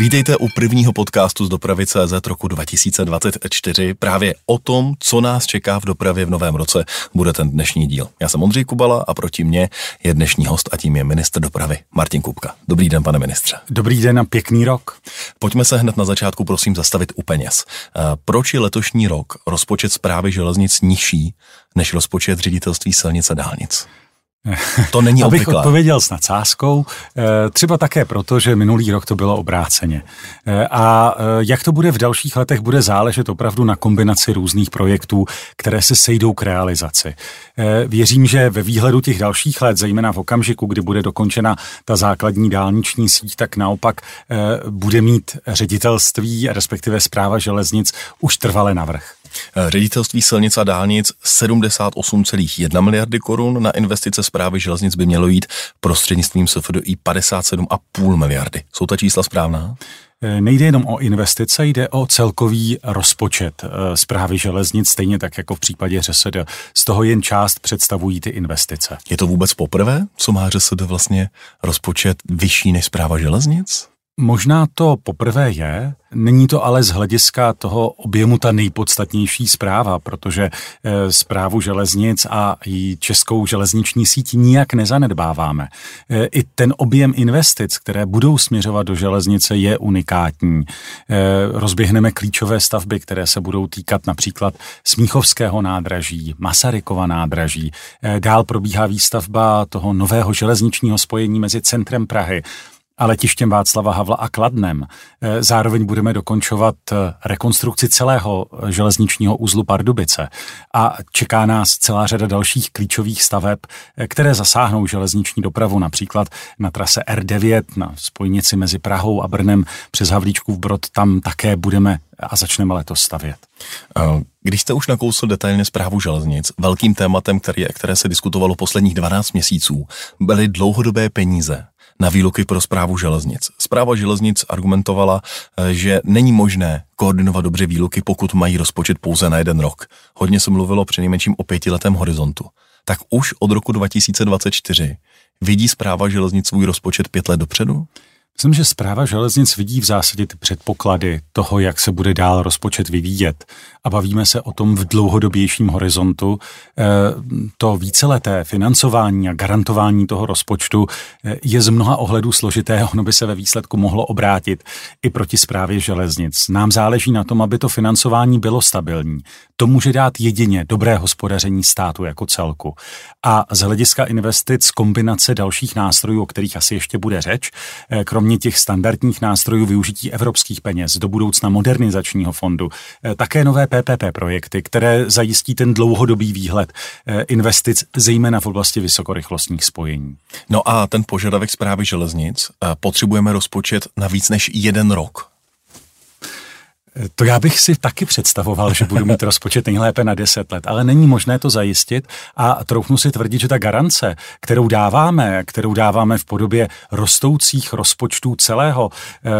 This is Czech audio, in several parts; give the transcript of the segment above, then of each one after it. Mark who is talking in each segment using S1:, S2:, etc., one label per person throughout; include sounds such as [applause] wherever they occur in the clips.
S1: Vítejte u prvního podcastu z dopravy CZ roku 2024. Právě o tom, co nás čeká v dopravě v novém roce, bude ten dnešní díl. Já jsem Ondřej Kubala a proti mně je dnešní host a tím je ministr dopravy Martin Kupka. Dobrý den, pane ministře.
S2: Dobrý den a pěkný rok.
S1: Pojďme se hned na začátku prosím zastavit u peněz. Eh, proč je letošní rok rozpočet zprávy železnic nižší než rozpočet ředitelství silnice dálnic? To není [laughs]
S2: Abych
S1: obvyklé.
S2: odpověděl s nadsázkou, eh, třeba také proto, že minulý rok to bylo obráceně. Eh, a eh, jak to bude v dalších letech, bude záležet opravdu na kombinaci různých projektů, které se sejdou k realizaci. Věřím, že ve výhledu těch dalších let, zejména v okamžiku, kdy bude dokončena ta základní dálniční síť, tak naopak bude mít ředitelství, respektive zpráva železnic, už trvale navrh.
S1: Ředitelství silnic a dálnic 78,1 miliardy korun na investice zprávy železnic by mělo jít prostřednictvím SFDI 57,5 miliardy. Jsou ta čísla správná?
S2: E, nejde jenom o investice, jde o celkový rozpočet zprávy e, železnic, stejně tak jako v případě ŘSD. Z toho jen část představují ty investice.
S1: Je to vůbec poprvé, co má ŘSD vlastně rozpočet vyšší než zpráva železnic?
S2: Možná to poprvé je, není to ale z hlediska toho objemu ta nejpodstatnější zpráva, protože zprávu eh, železnic a i českou železniční síť nijak nezanedbáváme. Eh, I ten objem investic, které budou směřovat do železnice, je unikátní. Eh, rozběhneme klíčové stavby, které se budou týkat například Smíchovského nádraží, Masarykova nádraží. Dál probíhá výstavba toho nového železničního spojení mezi centrem Prahy a letištěm Václava Havla a Kladnem. E, zároveň budeme dokončovat e, rekonstrukci celého železničního uzlu Pardubice a čeká nás celá řada dalších klíčových staveb, které zasáhnou železniční dopravu, například na trase R9, na spojnici mezi Prahou a Brnem přes Havlíčkův Brod, tam také budeme a začneme letos stavět.
S1: Když jste už nakousl detailně zprávu železnic, velkým tématem, který, které se diskutovalo posledních 12 měsíců, byly dlouhodobé peníze na výluky pro zprávu železnic. Zpráva železnic argumentovala, eh, že není možné koordinovat dobře výluky, pokud mají rozpočet pouze na jeden rok. Hodně se mluvilo při nejmenším o pětiletém horizontu. Tak už od roku 2024 vidí zpráva železnic svůj rozpočet pět let dopředu?
S2: Myslím, že zpráva železnic vidí v zásadě ty předpoklady toho, jak se bude dál rozpočet vyvíjet. A bavíme se o tom v dlouhodobějším horizontu. Eh, to víceleté financování a garantování toho rozpočtu eh, je z mnoha ohledů složité. Ono by se ve výsledku mohlo obrátit i proti zprávě železnic. Nám záleží na tom, aby to financování bylo stabilní. To může dát jedině dobré hospodaření státu jako celku. A z hlediska investic kombinace dalších nástrojů, o kterých asi ještě bude řeč, eh, kromě těch standardních nástrojů využití evropských peněz do budoucna modernizačního fondu, eh, také nové PPP projekty, které zajistí ten dlouhodobý výhled eh, investic, zejména v oblasti vysokorychlostních spojení.
S1: No a ten požadavek zprávy železnic, potřebujeme rozpočet na víc než jeden rok.
S2: To já bych si taky představoval, že budu mít rozpočet nejlépe na 10 let, ale není možné to zajistit a troufnu si tvrdit, že ta garance, kterou dáváme, kterou dáváme v podobě rostoucích rozpočtů celého e,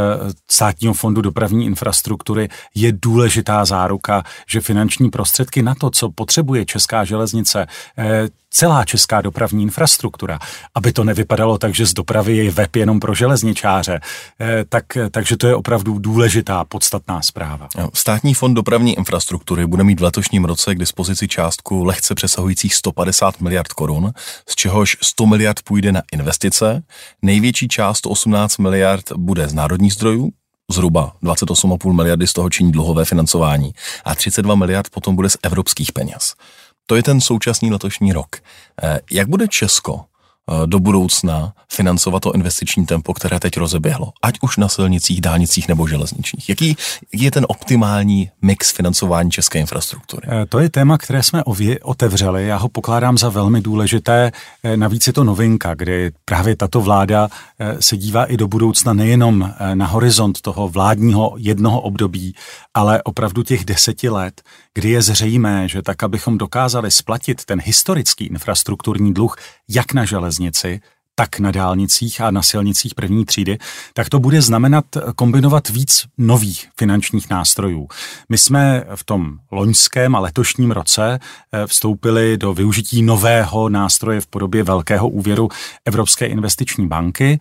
S2: státního fondu dopravní infrastruktury, je důležitá záruka, že finanční prostředky na to, co potřebuje Česká železnice, e, celá česká dopravní infrastruktura, aby to nevypadalo tak, že z dopravy je web jenom pro železničáře, eh, tak, takže to je opravdu důležitá, podstatná zpráva.
S1: Státní fond dopravní infrastruktury bude mít v letošním roce k dispozici částku lehce přesahujících 150 miliard korun, z čehož 100 miliard půjde na investice, největší část 18 miliard bude z národních zdrojů, zhruba 28,5 miliardy z toho činí dluhové financování a 32 miliard potom bude z evropských peněz. To je ten současný letošní rok. Eh, jak bude Česko do budoucna financovat to investiční tempo, které teď rozeběhlo, ať už na silnicích, dálnicích nebo železničních. Jaký, je ten optimální mix financování české infrastruktury?
S2: Eh, to je téma, které jsme otevřeli. Já ho pokládám za velmi důležité. Navíc je to novinka, kdy právě tato vláda se dívá i do budoucna nejenom na horizont toho vládního jednoho období, ale opravdu těch deseti let, kdy je zřejmé, že tak, abychom dokázali splatit ten historický infrastrukturní dluh jak na železnici, tak na dálnicích a na silnicích první třídy, tak to bude znamenat kombinovat víc nových finančních nástrojů. My jsme v tom loňském a letošním roce eh, vstoupili do využití nového nástroje v podobě velkého úvěru Evropské investiční banky.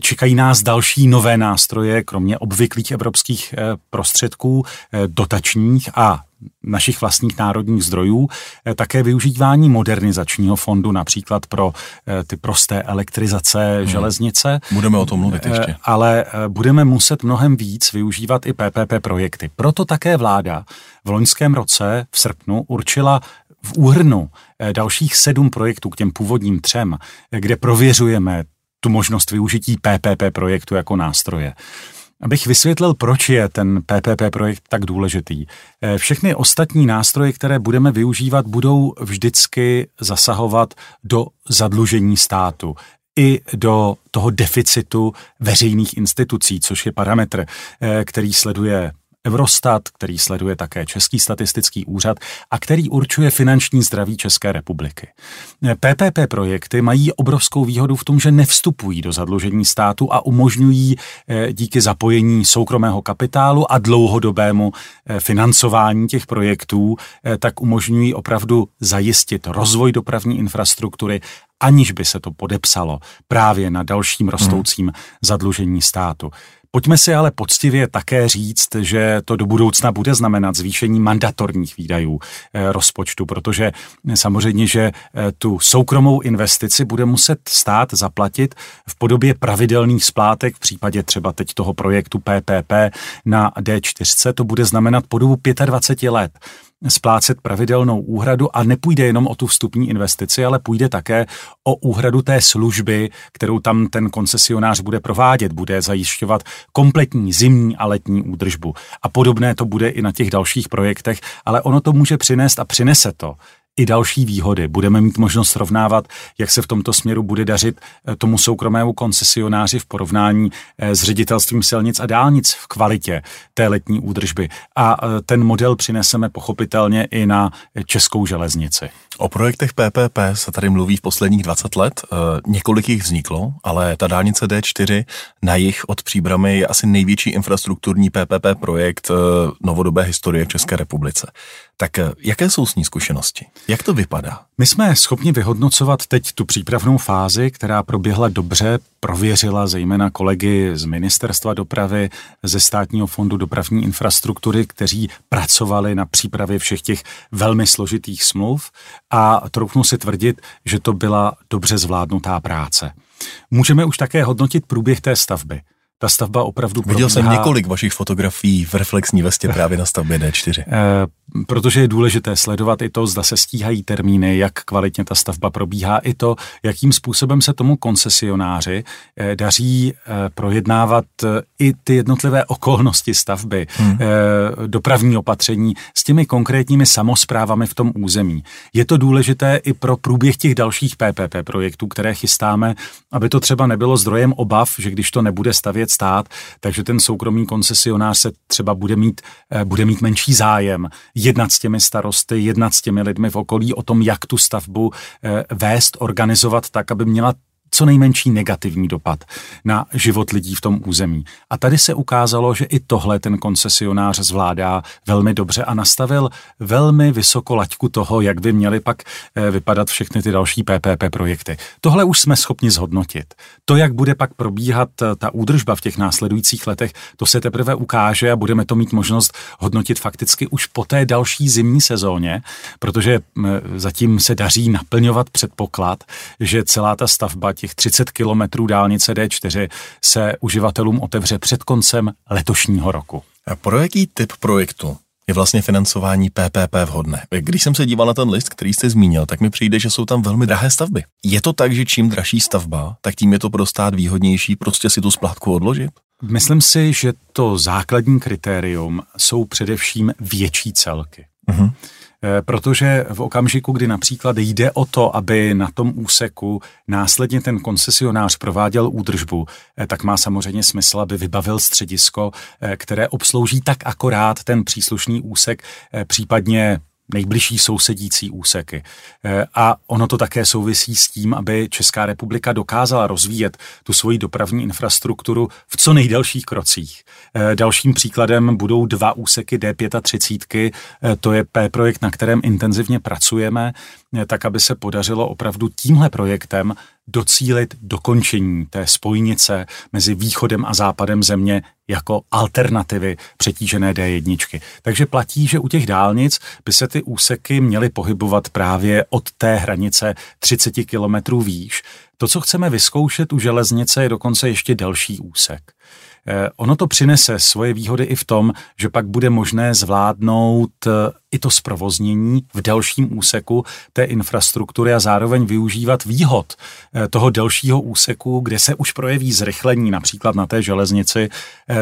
S2: Čekají nás další nové nástroje, kromě obvyklých evropských eh, prostředků, eh, dotačních a našich vlastních národních zdrojů, eh, také využívání modernizačního fondu, například pro eh, ty prosté elektrizace hmm. železnice.
S1: Budeme o tom mluvit
S2: eh,
S1: ještě.
S2: Ale budeme muset mnohem víc využívat i PPP projekty. Proto také vláda v loňském roce v srpnu určila v úhrnu dalších sedm projektů k těm původním třem, kde prověřujeme tu možnost využití PPP projektu jako nástroje. Abych vysvětlil, proč je ten PPP projekt tak důležitý. Eh, všechny ostatní nástroje, které budeme využívat, budou vždycky zasahovat do zadlužení státu i do toho deficitu veřejných institucí, což je parametr, eh, který sleduje Eurostat, který sleduje také Český statistický úřad a který určuje finanční zdraví České republiky. PPP projekty mají obrovskou výhodu v tom, že nevstupují do zadlužení státu a umožňují eh, díky zapojení soukromého kapitálu a dlouhodobému eh, financování těch projektů, eh, tak umožňují opravdu zajistit rozvoj dopravní infrastruktury aniž by se to podepsalo právě na dalším rostoucím zadlužení státu. Pojďme si ale poctivě také říct, že to do budoucna bude znamenat zvýšení mandatorních výdajů eh, rozpočtu, protože samozřejmě, že eh, tu soukromou investici bude muset stát zaplatit v podobě pravidelných splátek, v případě třeba teď toho projektu PPP na D4, to bude znamenat po dobu 25 let splácet pravidelnou úhradu a nepůjde jenom o tu vstupní investici, ale půjde také o úhradu té služby, kterou tam ten koncesionář bude provádět, bude zajišťovat kompletní zimní a letní údržbu. A podobné to bude i na těch dalších projektech, ale ono to může přinést a přinese to i další výhody. Budeme mít možnost srovnávat, jak se v tomto směru bude dařit eh, tomu soukromému koncesionáři v porovnání eh, s ředitelstvím silnic a dálnic v kvalitě té letní údržby. A eh, ten model přineseme pochopitelně i na českou železnici.
S1: O projektech PPP se tady mluví v posledních 20 let. Několik jich vzniklo, ale ta dálnice D4 na jich od Příbramy je asi největší infrastrukturní PPP projekt novodobé historie v České republice. Tak eh, jaké jsou s ní zkušenosti? Jak to vypadá?
S2: My jsme schopni vyhodnocovat teď tu přípravnou fázi, která proběhla dobře, prověřila zejména kolegy z Ministerstva dopravy, ze Státního fondu dopravní infrastruktury, kteří pracovali na přípravě všech těch velmi složitých smluv a troufnu si tvrdit, že to byla dobře zvládnutá práce. Můžeme už také hodnotit průběh té stavby ta stavba opravdu
S1: Viděl probíhá... jsem několik vašich fotografií v reflexní vestě právě na stavbě D4.
S2: Eh, protože je důležité sledovat i to, zda se stíhají termíny, jak kvalitně ta stavba probíhá, i to, jakým způsobem se tomu koncesionáři eh, daří eh, projednávat i ty jednotlivé okolnosti stavby, hmm. dopravní opatření s těmi konkrétními samozprávami v tom území. Je to důležité i pro průběh těch dalších PPP projektů, které chystáme, aby to třeba nebylo zdrojem obav, že když to nebude stavět stát, takže ten soukromý koncesionář se třeba bude mít, eh, bude mít menší zájem jednat s těmi starosty, jednat s těmi lidmi v okolí o tom, jak tu stavbu eh, vést, organizovat tak, aby měla co nejmenší negativní dopad na život lidí v tom území. A tady se ukázalo, že i tohle ten koncesionář zvládá velmi dobře a nastavil velmi vysoko laťku toho, jak by měly pak eh, vypadat všechny ty další PPP projekty. Tohle už jsme schopni zhodnotit. To, jak bude pak probíhat eh, ta údržba v těch následujících letech, to se teprve ukáže a budeme to mít možnost hodnotit fakticky už po té další zimní sezóně, protože zatím se daří naplňovat předpoklad, že celá ta stavba těch 30 kilometrů dálnice D4 se uživatelům otevře před koncem letošního roku.
S1: A pro jaký typ projektu je vlastně financování PPP vhodné. Když jsem se díval na ten list, který jste zmínil, tak mi přijde, že jsou tam velmi drahé stavby. Je to tak, že čím dražší stavba, tak tím je to pro stát výhodnější prostě si tu splátku odložit?
S2: Myslím si, že to základní kritérium jsou především větší celky. Uh-huh. Eh, protože v okamžiku, kdy například jde o to, aby na tom úseku následně ten koncesionář prováděl údržbu, eh, tak má samozřejmě smysl, aby vybavil středisko, eh, které obslouží tak akorát ten příslušný úsek, případně nejbližší sousedící úseky. Eh, a ono to také souvisí s tím, aby Česká republika dokázala rozvíjet tu svoji dopravní infrastrukturu v co nejdelších krocích. Eh, dalším příkladem budou dva úseky D35, eh, to je P-projekt, na kterém intenzivně pracujeme, tak aby se podařilo opravdu tímhle projektem docílit dokončení té spojnice mezi východem a západem země jako alternativy přetížené D1. Takže platí, že u těch dálnic by se ty úseky měly pohybovat právě od té hranice 30 kilometrů výš. To, co chceme vyzkoušet u železnice, je dokonce ještě delší úsek. Eh, ono to přinese svoje výhody i v tom, že pak bude možné zvládnout eh, i to zprovoznění v dalším úseku té infrastruktury a zároveň využívat výhod eh, toho delšího úseku, kde se už projeví zrychlení, například na té železnici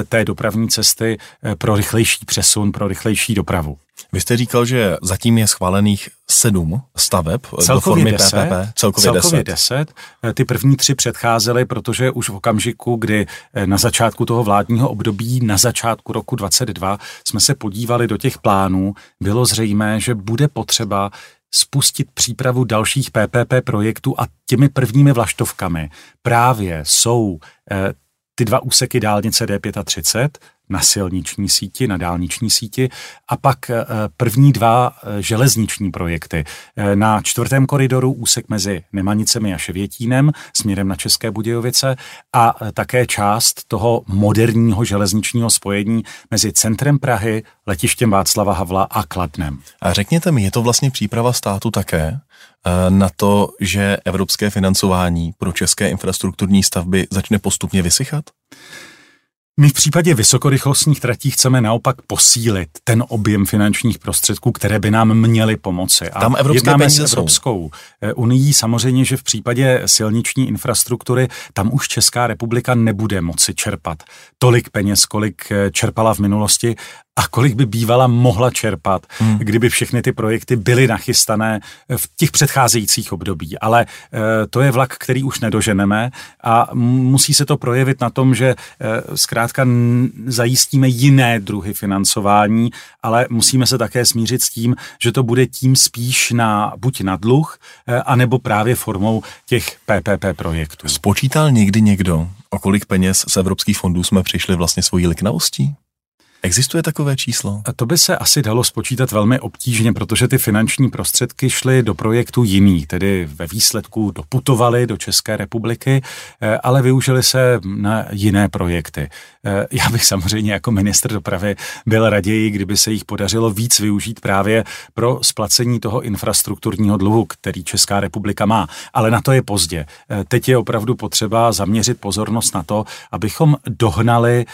S2: té dopravní cesty pro rychlejší přesun, pro rychlejší dopravu.
S1: Vy jste říkal, že zatím je schválených sedm staveb
S2: celkově do formy
S1: deset, PPP.
S2: Celkově, celkově deset. deset. Ty první tři předcházely, protože už v okamžiku, kdy eh, na začátku toho vládního období, na začátku roku 22, jsme se podívali do těch plánů, bylo zřejmé, že bude potřeba spustit přípravu dalších PPP projektů a těmi prvními vlaštovkami právě jsou eh, ty dva úseky dálnice D35 na silniční síti, na dálniční síti a pak eh, první dva eh, železniční projekty. Eh, na čtvrtém koridoru úsek mezi Nemanicemi a Ševětínem směrem na České Budějovice a také část toho moderního železničního spojení mezi centrem Prahy, letištěm Václava Havla a Kladnem.
S1: A řekněte mi, je to vlastně příprava státu také na to, že evropské financování pro české infrastrukturní stavby začne postupně vysychat?
S2: My v případě vysokorychlostních tratí chceme naopak posílit ten objem finančních prostředků, které by nám měly pomoci.
S1: A Tam evropské peníze
S2: s Evropskou jsou. unii samozřejmě, že v případě silniční infrastruktury tam už Česká republika nebude moci čerpat tolik peněz, kolik eh, čerpala v minulosti a kolik by bývala mohla čerpat, hmm. kdyby všechny ty projekty byly nachystané v těch předcházejících období. Ale e, to je vlak, který už nedoženeme a musí se to projevit na tom, že e, zkrátka zajistíme jiné druhy financování, ale musíme se také smířit s tím, že to bude tím spíš na buď na dluh, e, anebo právě formou těch PPP projektů.
S1: Spočítal někdy někdo, o kolik peněz z evropských fondů jsme přišli vlastně svojí liknavostí? Existuje takové číslo?
S2: A to by se asi dalo spočítat velmi obtížně, protože ty finanční prostředky šly do projektu jiný, tedy ve výsledku doputovaly do České republiky, eh, ale využili se na jiné projekty. Eh, já bych samozřejmě jako ministr dopravy byl raději, kdyby se jich podařilo víc využít právě pro splacení toho infrastrukturního dluhu, který Česká republika má. Ale na to je pozdě. Eh, teď je opravdu potřeba zaměřit pozornost na to, abychom dohnali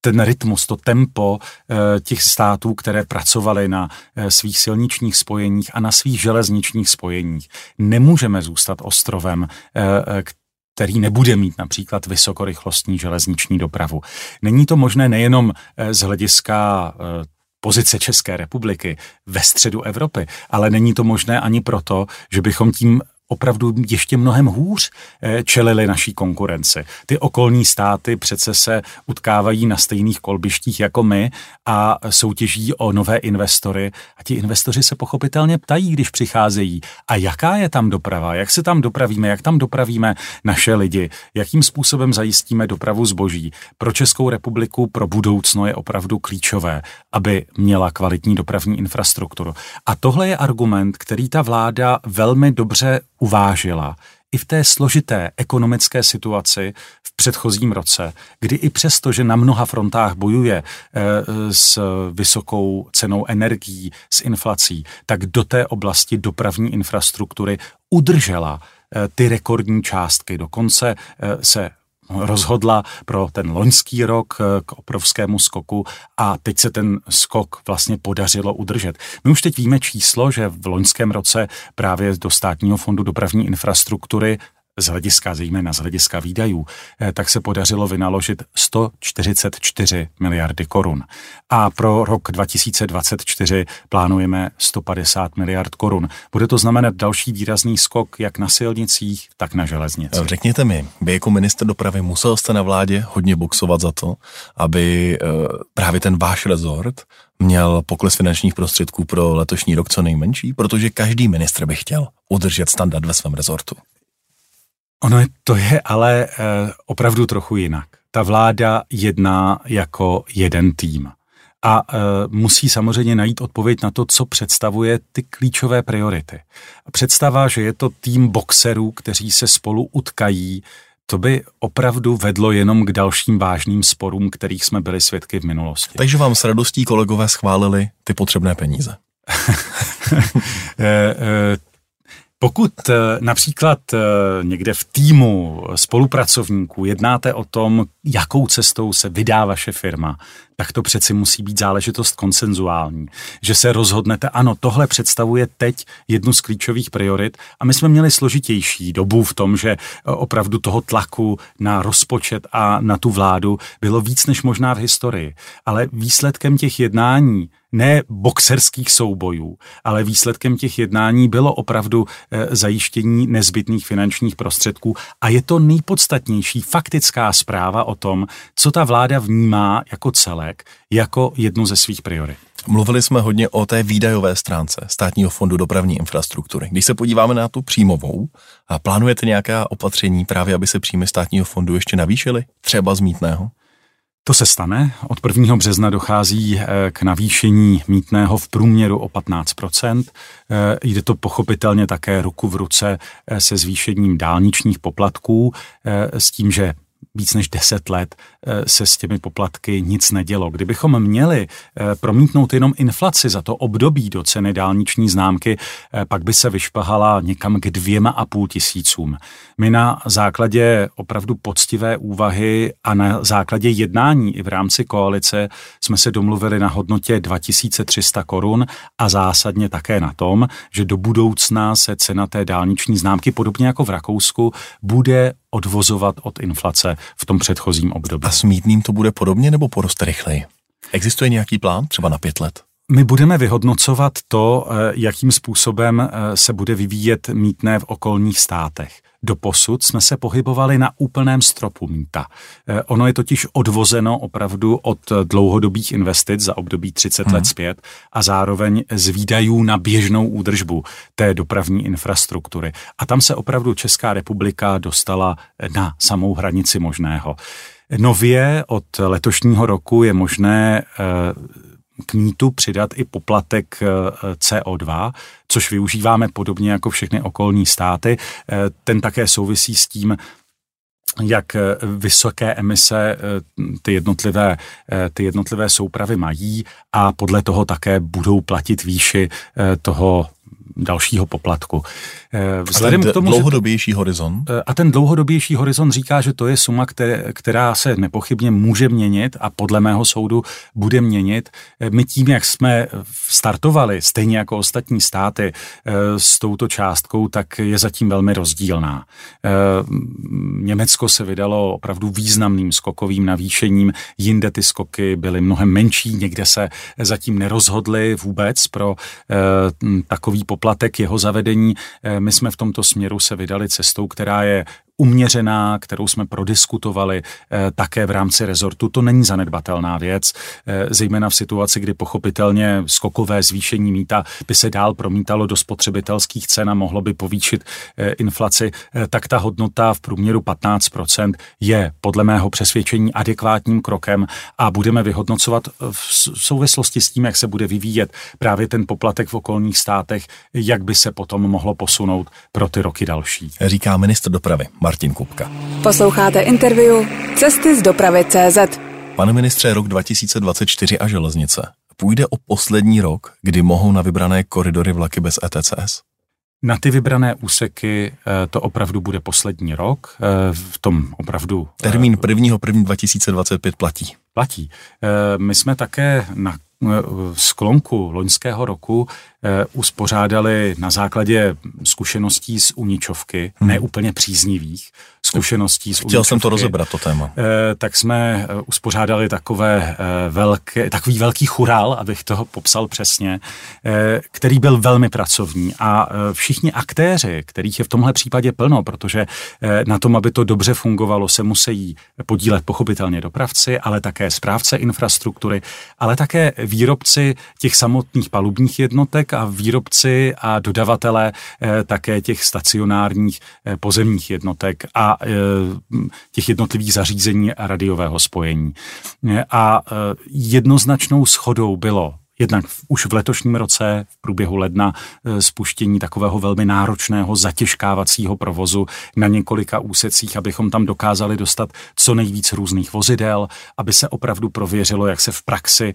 S2: ten rytmus, to tempo eh, těch států, které pracovaly na eh, svých silničních spojeních a na svých železničních spojeních. Nemůžeme zůstat ostrovem, eh, který nebude mít například vysokorychlostní železniční dopravu. Není to možné nejenom z hlediska pozice České republiky ve středu Evropy, ale není to možné ani proto, že bychom tím opravdu ještě mnohem hůř eh, čelili naší konkurenci. Ty okolní státy přece se utkávají na stejných kolbištích jako my a soutěží o nové investory a ti investoři se pochopitelně ptají, když přicházejí, a jaká je tam doprava, jak se tam dopravíme, jak tam dopravíme naše lidi, jakým způsobem zajistíme dopravu zboží. Pro Českou republiku pro budoucno je opravdu klíčové, aby měla kvalitní dopravní infrastrukturu. A tohle je argument, který ta vláda velmi dobře uvážila i v té složité ekonomické situaci v předchozím roce, kdy i přesto, že na mnoha frontách bojuje eh, s vysokou cenou energií, s inflací, tak do té oblasti dopravní infrastruktury udržela eh, ty rekordní částky. Dokonce eh, se rozhodla pro ten loňský rok eh, k obrovskému skoku a teď se ten skok vlastně podařilo udržet. My už teď víme číslo, že v loňském roce právě do státního fondu dopravní infrastruktury z hlediska, zejména z hlediska výdajů, eh, tak se podařilo vynaložit 144 miliardy korun. A pro rok 2024 plánujeme 150 miliard korun. Bude to znamenat další výrazný skok jak na silnicích, tak na železnici.
S1: Řekněte mi, vy jako minister dopravy musel jste na vládě hodně boxovat za to, aby eh, právě ten váš rezort měl pokles finančních prostředků pro letošní rok co nejmenší, protože každý ministr by chtěl udržet standard ve svém rezortu.
S2: Ono je, to je ale e, opravdu trochu jinak. Ta vláda jedná jako jeden tým a e, musí samozřejmě najít odpověď na to, co představuje ty klíčové priority. Představa, že je to tým boxerů, kteří se spolu utkají, to by opravdu vedlo jenom k dalším vážným sporům, kterých jsme byli svědky v minulosti.
S1: Takže vám s radostí kolegové schválili ty potřebné peníze. [laughs]
S2: Eh, eh, pokud eh, například někde v týmu spolupracovníků jednáte o tom, jakou cestou se vydá vaše firma, tak to přeci musí být záležitost konsenzuální. Že se rozhodnete, ano, tohle představuje teď jednu z klíčových priorit a my jsme měli složitější dobu v tom, že opravdu toho tlaku na rozpočet a na tu vládu bylo víc než možná v historii. Ale výsledkem těch jednání ne boxerských soubojů, ale výsledkem těch jednání bylo opravdu e, zajištění nezbytných finančních prostředků a je to nejpodstatnější faktická zpráva o tom, co ta vláda vnímá jako celek, jako jednu ze svých priorit.
S1: Mluvili jsme hodně o té výdajové stránce státního fondu dopravní infrastruktury. Když se podíváme na tu příjmovou, plánujete nějaká opatření právě, aby se příjmy státního fondu ještě navýšily? Třeba z mítného?
S2: To se stane. Od 1. března dochází eh, k navýšení mítného v průměru o 15 eh, Jde to pochopitelně také ruku v ruce eh, se zvýšením dálničních poplatků s tím, že víc než 10 let eh, se s těmi poplatky nic nedělo. Kdybychom měli eh, promítnout jenom inflaci za to období do ceny dálniční známky, eh, pak by se vyšpahala někam k dvěma a půl tisícům. My na základě opravdu poctivé úvahy a na základě jednání i v rámci koalice jsme se domluvili na hodnotě 2300 korun a zásadně také na tom, že do budoucna se cena té dálniční známky, podobně jako v Rakousku, bude odvozovat od inflace v tom předchozím období.
S1: A s mítným to bude podobně nebo poroste rychleji? Existuje nějaký plán, třeba na pět let?
S2: My budeme vyhodnocovat to, eh, jakým způsobem eh, se bude vyvíjet mítné v okolních státech. Do posud jsme se pohybovali na úplném stropu mýta. Eh, ono je totiž odvozeno opravdu od dlouhodobých investic za období 30 hmm. let zpět a zároveň z výdajů na běžnou údržbu té dopravní infrastruktury. A tam se opravdu Česká republika dostala na samou hranici možného. Nově od letošního roku je možné k mítu přidat i poplatek eh, CO2, což využíváme podobně jako všechny okolní státy. Eh, ten také souvisí s tím, jak eh, vysoké emise ty jednotlivé, ty jednotlivé soupravy mají a podle toho také budou platit výši toho dalšího poplatku.
S1: Eh, vzhledem a ten k tomu, dlouhodobější že, horizont?
S2: Eh, a ten dlouhodobější horizont říká, že to je suma, které, která se nepochybně může měnit a podle mého soudu bude měnit. Eh, my tím, jak jsme startovali, stejně jako ostatní státy, s touto částkou, tak je zatím velmi rozdílná. Německo se vydalo opravdu významným skokovým navýšením, jinde ty skoky byly mnohem menší, někde se zatím nerozhodli vůbec pro takový poplatek jeho zavedení. My jsme v tomto směru se vydali cestou, která je uměřená, kterou jsme prodiskutovali eh, také v rámci rezortu. To není zanedbatelná věc, eh, zejména v situaci, kdy pochopitelně skokové zvýšení míta by se dál promítalo do spotřebitelských cen a mohlo by povýšit eh, inflaci, tak ta hodnota v průměru 15% je podle mého přesvědčení adekvátním krokem a budeme vyhodnocovat v souvislosti s tím, jak se bude vyvíjet právě ten poplatek v okolních státech, jak by se potom mohlo posunout pro ty roky další.
S1: Říká ministr dopravy Martin Kupka.
S3: Posloucháte interview Cesty z dopravy CZ.
S1: Pane ministře, rok 2024 a železnice. Půjde o poslední rok, kdy mohou na vybrané koridory vlaky bez ETCS?
S2: Na ty vybrané úseky eh, to opravdu bude poslední rok. Eh, v tom opravdu...
S1: Termín 1. 1. 2025 platí.
S2: Platí. My jsme také na sklonku loňského roku Eh, uspořádali na základě zkušeností z Uničovky, hmm. neúplně příznivých zkušeností
S1: Chtěl jsem to rozebrat, to téma.
S2: Eh, tak jsme eh, uspořádali takové velké, takový velký churál, abych toho popsal přesně, který byl velmi pracovní. A všichni aktéři, kterých je v tomhle případě plno, protože na tom, aby to dobře fungovalo, se musí podílet pochopitelně dopravci, ale také správce infrastruktury, ale také výrobci těch samotných palubních jednotek, a výrobci a dodavatelé eh, také těch stacionárních eh, pozemních jednotek. A eh, těch jednotlivých zařízení radiového spojení. A jednoznačnou schodou bylo jednak už v letošním roce, v průběhu ledna, e, spuštění takového velmi náročného zatěžkávacího provozu na několika úsecích, abychom tam dokázali dostat co nejvíc různých vozidel, aby se opravdu prověřilo, jak se v praxi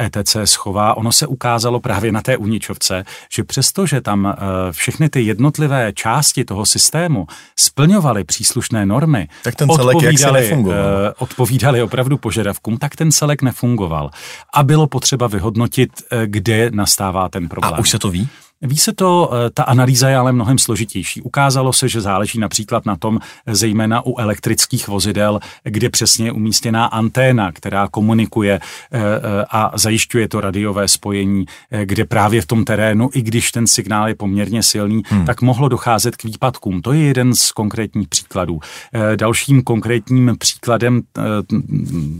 S2: ETC e schová. Ono se ukázalo právě na té Uničovce, že přesto, že tam e, všechny ty jednotlivé části toho systému splňovaly příslušné normy,
S1: tak ten celek jak se nefungoval.
S2: odpovídali opravdu požadavkům, tak ten celek nefungoval. A bylo potřeba vyhodnotit vyhodnotit, eh, kde nastává ten problém.
S1: A už se to ví?
S2: Ví se to, eh, ta analýza je ale mnohem složitější. Ukázalo se, že záleží například na tom, eh, zejména u elektrických vozidel, kde přesně je umístěná anténa, která komunikuje eh, a zajišťuje to radiové spojení, kde právě v tom terénu, i když ten signál je poměrně silný, hmm. tak mohlo docházet k výpadkům. To je jeden z konkrétních příkladů. Dalším konkrétním příkladem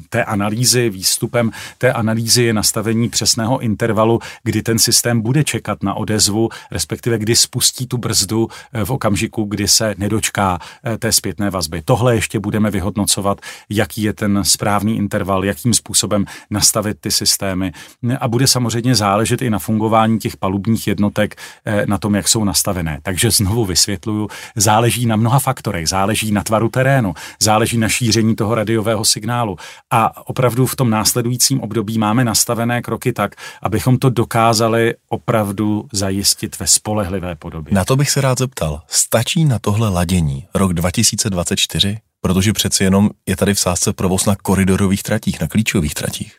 S2: té analýzy, výstupem té analýzy je nastavení přesného intervalu, kdy ten systém bude čekat na odezvu odezvu, respektive kdy spustí tu brzdu eh, v okamžiku, kdy se nedočká eh, té zpětné vazby. Tohle ještě budeme vyhodnocovat, jaký je ten správný interval, jakým způsobem nastavit ty systémy a bude samozřejmě záležet i na fungování těch palubních jednotek, eh, na tom, jak jsou nastavené. Takže znovu vysvětluju, záleží na mnoha faktorech, záleží na tvaru terénu, záleží na šíření toho radiového signálu a opravdu v tom následujícím období máme nastavené kroky tak, abychom to dokázali opravdu zajistit zajistit ve spolehlivé podobě.
S1: Na to bych se rád zeptal. Stačí na tohle ladění rok 2024? Protože přeci jenom je tady v sázce provoz na koridorových tratích, na klíčových tratích.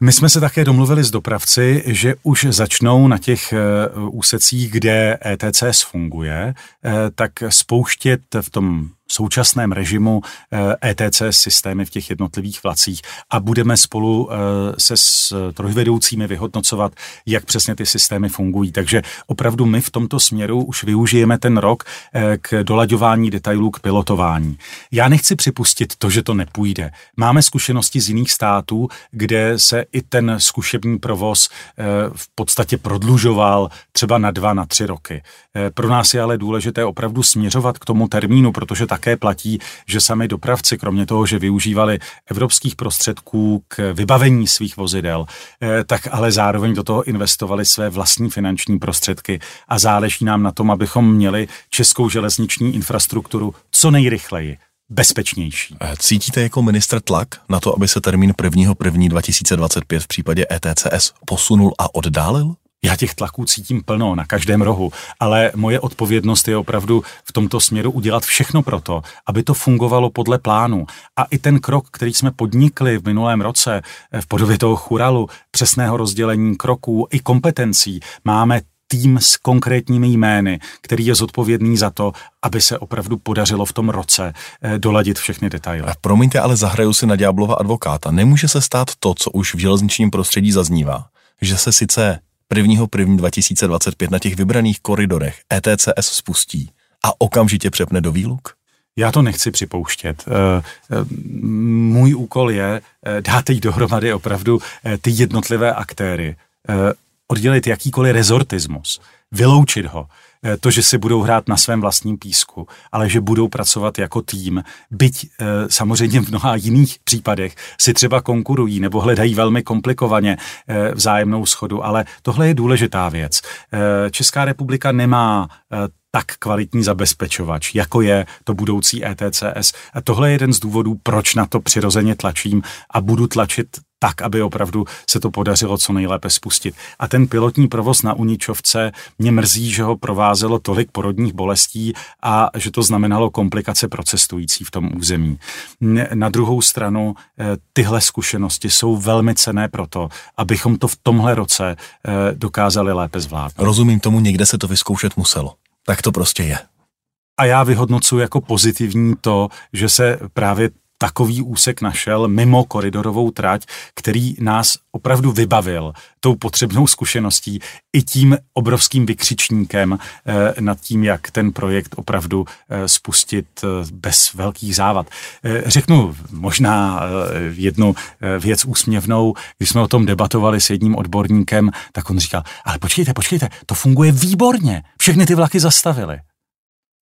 S2: My jsme se také domluvili s dopravci, že už začnou na těch eh, úsecích, kde ETCS funguje, eh, tak spouštět v tom současném režimu ETC eh, e systémy v těch jednotlivých vlacích a budeme spolu eh, se s trojvedoucími vyhodnocovat, jak přesně ty systémy fungují. Takže opravdu my v tomto směru už využijeme ten rok eh, k dolaďování detailů, k pilotování. Já nechci připustit to, že to nepůjde. Máme zkušenosti z jiných států, kde se i ten zkušební provoz v podstatě prodlužoval třeba na dva, na tři roky. Pro nás je ale důležité opravdu směřovat k tomu termínu, protože tak také platí, že sami dopravci, kromě toho, že využívali evropských prostředků k vybavení svých vozidel, eh, tak ale zároveň do toho investovali své vlastní finanční prostředky a záleží nám na tom, abychom měli českou železniční infrastrukturu co nejrychleji bezpečnější.
S1: Eh, cítíte jako minister tlak na to, aby se termín 1.1.2025 2025 v případě ETCS posunul a oddálil?
S2: Já těch tlaků cítím plno na každém rohu, ale moje odpovědnost je opravdu v tomto směru udělat všechno pro to, aby to fungovalo podle plánu. A i ten krok, který jsme podnikli v minulém roce v podobě toho churalu, přesného rozdělení kroků i kompetencí, máme tým s konkrétními jmény, který je zodpovědný za to, aby se opravdu podařilo v tom roce eh, doladit všechny detaily.
S1: Promiňte, ale zahraju si na ďáblova advokáta. Nemůže se stát to, co už v železničním prostředí zaznívá, že se sice 1.1.2025 na těch vybraných koridorech ETCS spustí a okamžitě přepne do výluk?
S2: Já to nechci připouštět. Eh, eh, můj úkol je eh, dát teď dohromady opravdu ty jednotlivé aktéry, oddělit jakýkoliv rezortismus, vyloučit ho, to, že si budou hrát na svém vlastním písku, ale že budou pracovat jako tým, byť eh, samozřejmě v mnoha jiných případech si třeba konkurují nebo hledají velmi komplikovaně eh, vzájemnou schodu, ale tohle je důležitá věc. Česká republika nemá tak kvalitní zabezpečovač, jako je to budoucí ETCS. A tohle je jeden z důvodů, proč na to přirozeně tlačím a budu tlačit tak, aby opravdu se to podařilo co nejlépe spustit. A ten pilotní provoz na Uničovce mě mrzí, že ho provázelo tolik porodních bolestí a že to znamenalo komplikace pro cestující v tom území. Na druhou stranu eh, tyhle zkušenosti jsou velmi cené proto, abychom to v tomhle roce eh, dokázali lépe zvládnout.
S1: Rozumím tomu, někde se to vyzkoušet muselo. Tak to prostě je.
S2: A já vyhodnocuji jako pozitivní to, že se právě takový úsek našel mimo koridorovou trať, který nás opravdu vybavil tou potřebnou zkušeností i tím obrovským vykřičníkem eh, nad tím, jak ten projekt opravdu eh, spustit eh, bez velkých závad. Řeknu možná jednu věc úsměvnou, když jsme o tom debatovali s jedním odborníkem, tak on říkal, ale počkejte, počkejte, to funguje výborně, všechny ty vlaky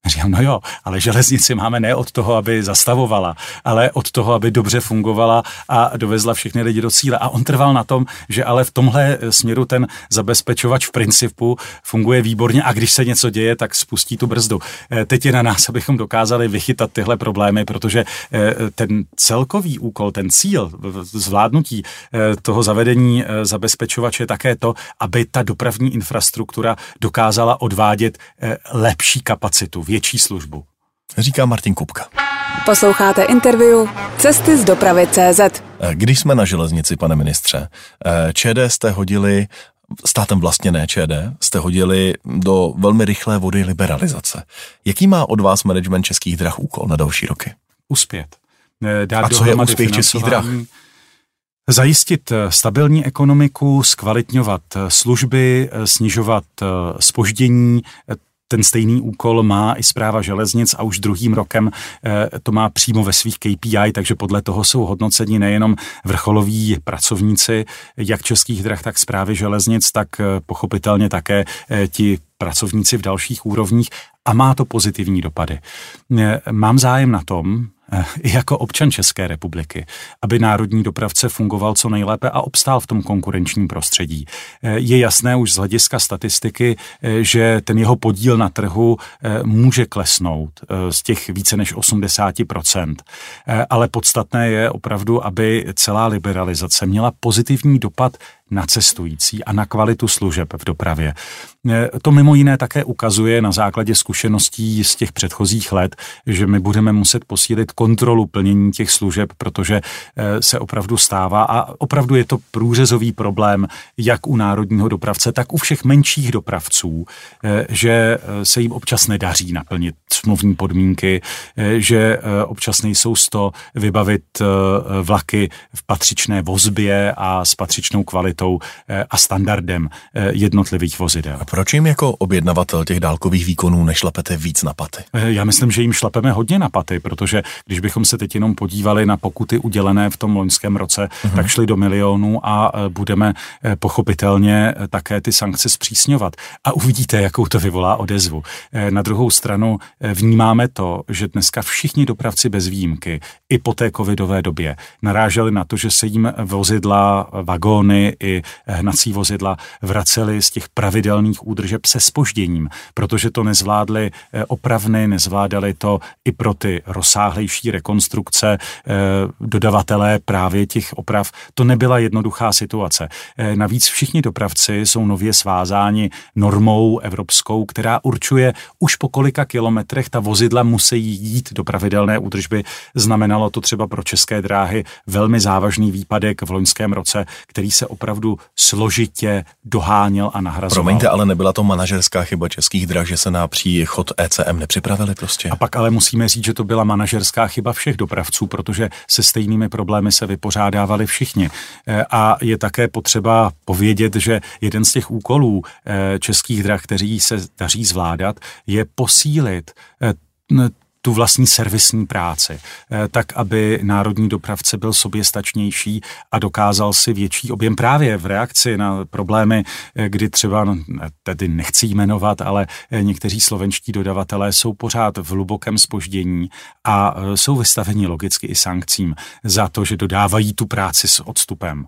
S2: Říkám, no jo, ale železnici máme ne od toho, aby zastavovala, ale od toho, aby dobře fungovala a dovezla všechny lidi do cíle. A on trval na tom, že ale v tomhle směru ten zabezpečovač v principu funguje výborně a když se něco děje, tak spustí tu brzdu. Eh, teď je na nás, abychom dokázali vychytat tyhle problémy, protože eh, ten celkový úkol, ten cíl zvládnutí eh, toho zavedení zabezpečovače je také to, aby ta dopravní infrastruktura dokázala odvádět lepší kapacitu, větší službu.
S1: Říká Martin Kupka.
S3: Posloucháte interview Cesty z dopravy CZ.
S1: Eh, když jsme na železnici, pane ministře, eh, ČD jste hodili státem ne ČD, jste hodili do velmi rychlé vody liberalizace. Jaký má od vás management českých drah úkol na další roky?
S2: Uspět.
S1: Eh, dát A co je úspěch českých drah?
S2: Zajistit stabilní ekonomiku, zkvalitňovat služby, snižovat spoždění, ten stejný úkol má i zpráva železnic a už druhým rokem eh, to má přímo ve svých KPI, takže podle toho jsou hodnoceni nejenom vrcholoví pracovníci, jak českých drah, tak zprávy železnic, tak eh, pochopitelně také eh, ti pracovníci v dalších úrovních a má to pozitivní dopady. Mám zájem na tom, i jako občan České republiky, aby národní dopravce fungoval co nejlépe a obstál v tom konkurenčním prostředí. Je jasné už z hlediska statistiky, že ten jeho podíl na trhu eh, může klesnout eh, z těch více než 80%. Eh, ale podstatné je opravdu, aby celá liberalizace měla pozitivní dopad na cestující a na kvalitu služeb v dopravě. E, to mimo jiné také ukazuje na základě zkušeností z těch předchozích let, že my budeme muset posílit kontrolu plnění těch služeb, protože e, se opravdu stává a opravdu je to průřezový problém jak u národního dopravce, tak u všech menších dopravců, e, že se jim občas nedaří naplnit smluvní podmínky, že občas nejsou z to vybavit vlaky v patřičné vozbě a s patřičnou kvalitou eh, a standardem eh, jednotlivých vozidel.
S1: Proč jim jako objednavatel těch dálkových výkonů nešlapete víc na paty?
S2: Eh, já myslím, že jim šlapeme hodně na paty, protože když bychom se teď jenom podívali na pokuty udělené v tom loňském roce, uh-huh. tak šly do milionů a budeme pochopitelně také ty sankce zpřísňovat. A uvidíte, jakou to vyvolá odezvu. Na druhou stranu vnímáme to, že dneska všichni dopravci bez výjimky i po té covidové době naráželi na to, že se jim vozidla, vagóny i hnací vozidla vraceli z těch pravidelných údržeb se spožděním, protože to nezvládli eh, opravny, nezvládali to i pro ty rozsáhlejší rekonstrukce eh, dodavatelé právě těch oprav. To nebyla jednoduchá situace. Eh, navíc všichni dopravci jsou nově svázáni normou evropskou, která určuje už po kolika kilometrech ta vozidla musí jít do pravidelné údržby. Znamenalo to třeba pro české dráhy velmi závažný výpadek v loňském roce, který se opravdu opravdu složitě doháněl a nahrazoval.
S1: Promiňte, ale nebyla to manažerská chyba českých drah, že se na příchod ECM nepřipravili prostě.
S2: A pak ale musíme říct, že to byla manažerská chyba všech dopravců, protože se stejnými problémy se vypořádávali všichni. E, a je také potřeba povědět, že jeden z těch úkolů e, českých drah, kteří se daří zvládat, je posílit e, tu vlastní servisní práci, eh, tak aby národní dopravce byl soběstačnější a dokázal si větší objem právě v reakci na problémy, eh, kdy třeba, no, tedy nechci jmenovat, ale eh, někteří slovenští dodavatelé jsou pořád v hlubokém spoždění a jsou vystaveni logicky i sankcím za to, že dodávají tu práci s odstupem.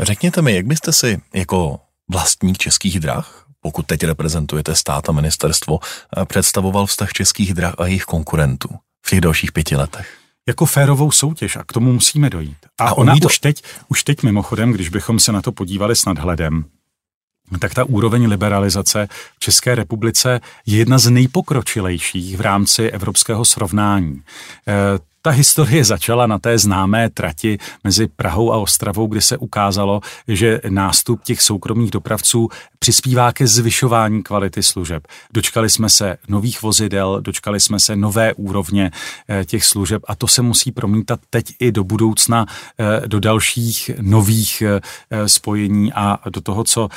S1: Řekněte mi, jak byste si jako vlastník českých drah pokud teď reprezentujete stát a ministerstvo, představoval vztah českých drah a jejich konkurentů v těch dalších pěti letech?
S2: jako férovou soutěž a k tomu musíme dojít. A, a ona to... už, teď, už teď mimochodem, když bychom se na to podívali s nadhledem, tak ta úroveň liberalizace v České republice je jedna z nejpokročilejších v rámci evropského srovnání. Eh, ta historie začala na té známé trati mezi Prahou a Ostravou, kde se ukázalo, že nástup těch soukromých dopravců přispívá ke zvyšování kvality služeb. Dočkali jsme se nových vozidel, dočkali jsme se nové úrovně eh, těch služeb a to se musí promítat teď i do budoucna eh, do dalších nových spojení a do toho, co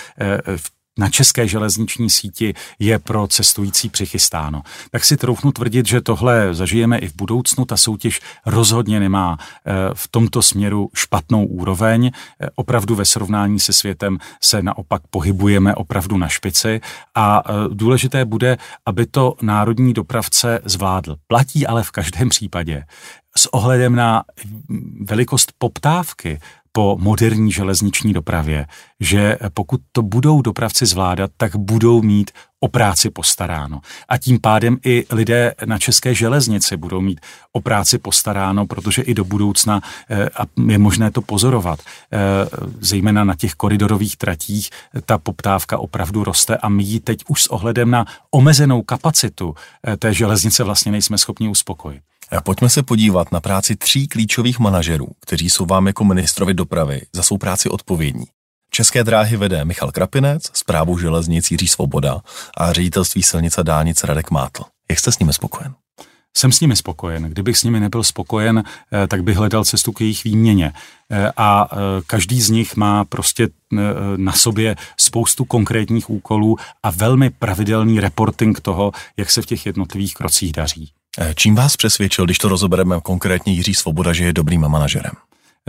S2: v na české železniční síti je pro cestující přichystáno. Tak si troufnu tvrdit, že tohle zažijeme i v budoucnu. Ta soutěž rozhodně nemá eh, v tomto směru špatnou úroveň. Eh, opravdu ve srovnání se světem se naopak pohybujeme opravdu na špici a eh, důležité bude, aby to národní dopravce zvládl. Platí ale v každém případě s ohledem na velikost poptávky po moderní železniční dopravě, že pokud to budou dopravci zvládat, tak budou mít o práci postaráno. A tím pádem i lidé na české železnici budou mít o práci postaráno, protože i do budoucna eh, a je možné to pozorovat, eh, zejména na těch koridorových tratích, ta poptávka opravdu roste a my ji teď už s ohledem na omezenou kapacitu eh, té železnice vlastně nejsme schopni uspokojit.
S1: Pojďme se podívat na práci tří klíčových manažerů, kteří jsou vám jako ministrovi dopravy za svou práci odpovědní. České dráhy vede Michal Krapinec, zprávu železnic Jiří Svoboda a ředitelství silnice dálnic Radek Mátl. Jak jste s nimi spokojen?
S2: Jsem s nimi spokojen. Kdybych s nimi nebyl spokojen, eh, tak bych hledal cestu k jejich výměně. Eh, a eh, každý z nich má prostě na sobě spoustu konkrétních úkolů a velmi pravidelný reporting toho, jak se v těch jednotlivých krocích daří.
S1: Eh, čím vás přesvědčil, když to rozobereme konkrétně Jiří Svoboda, že je dobrým manažerem?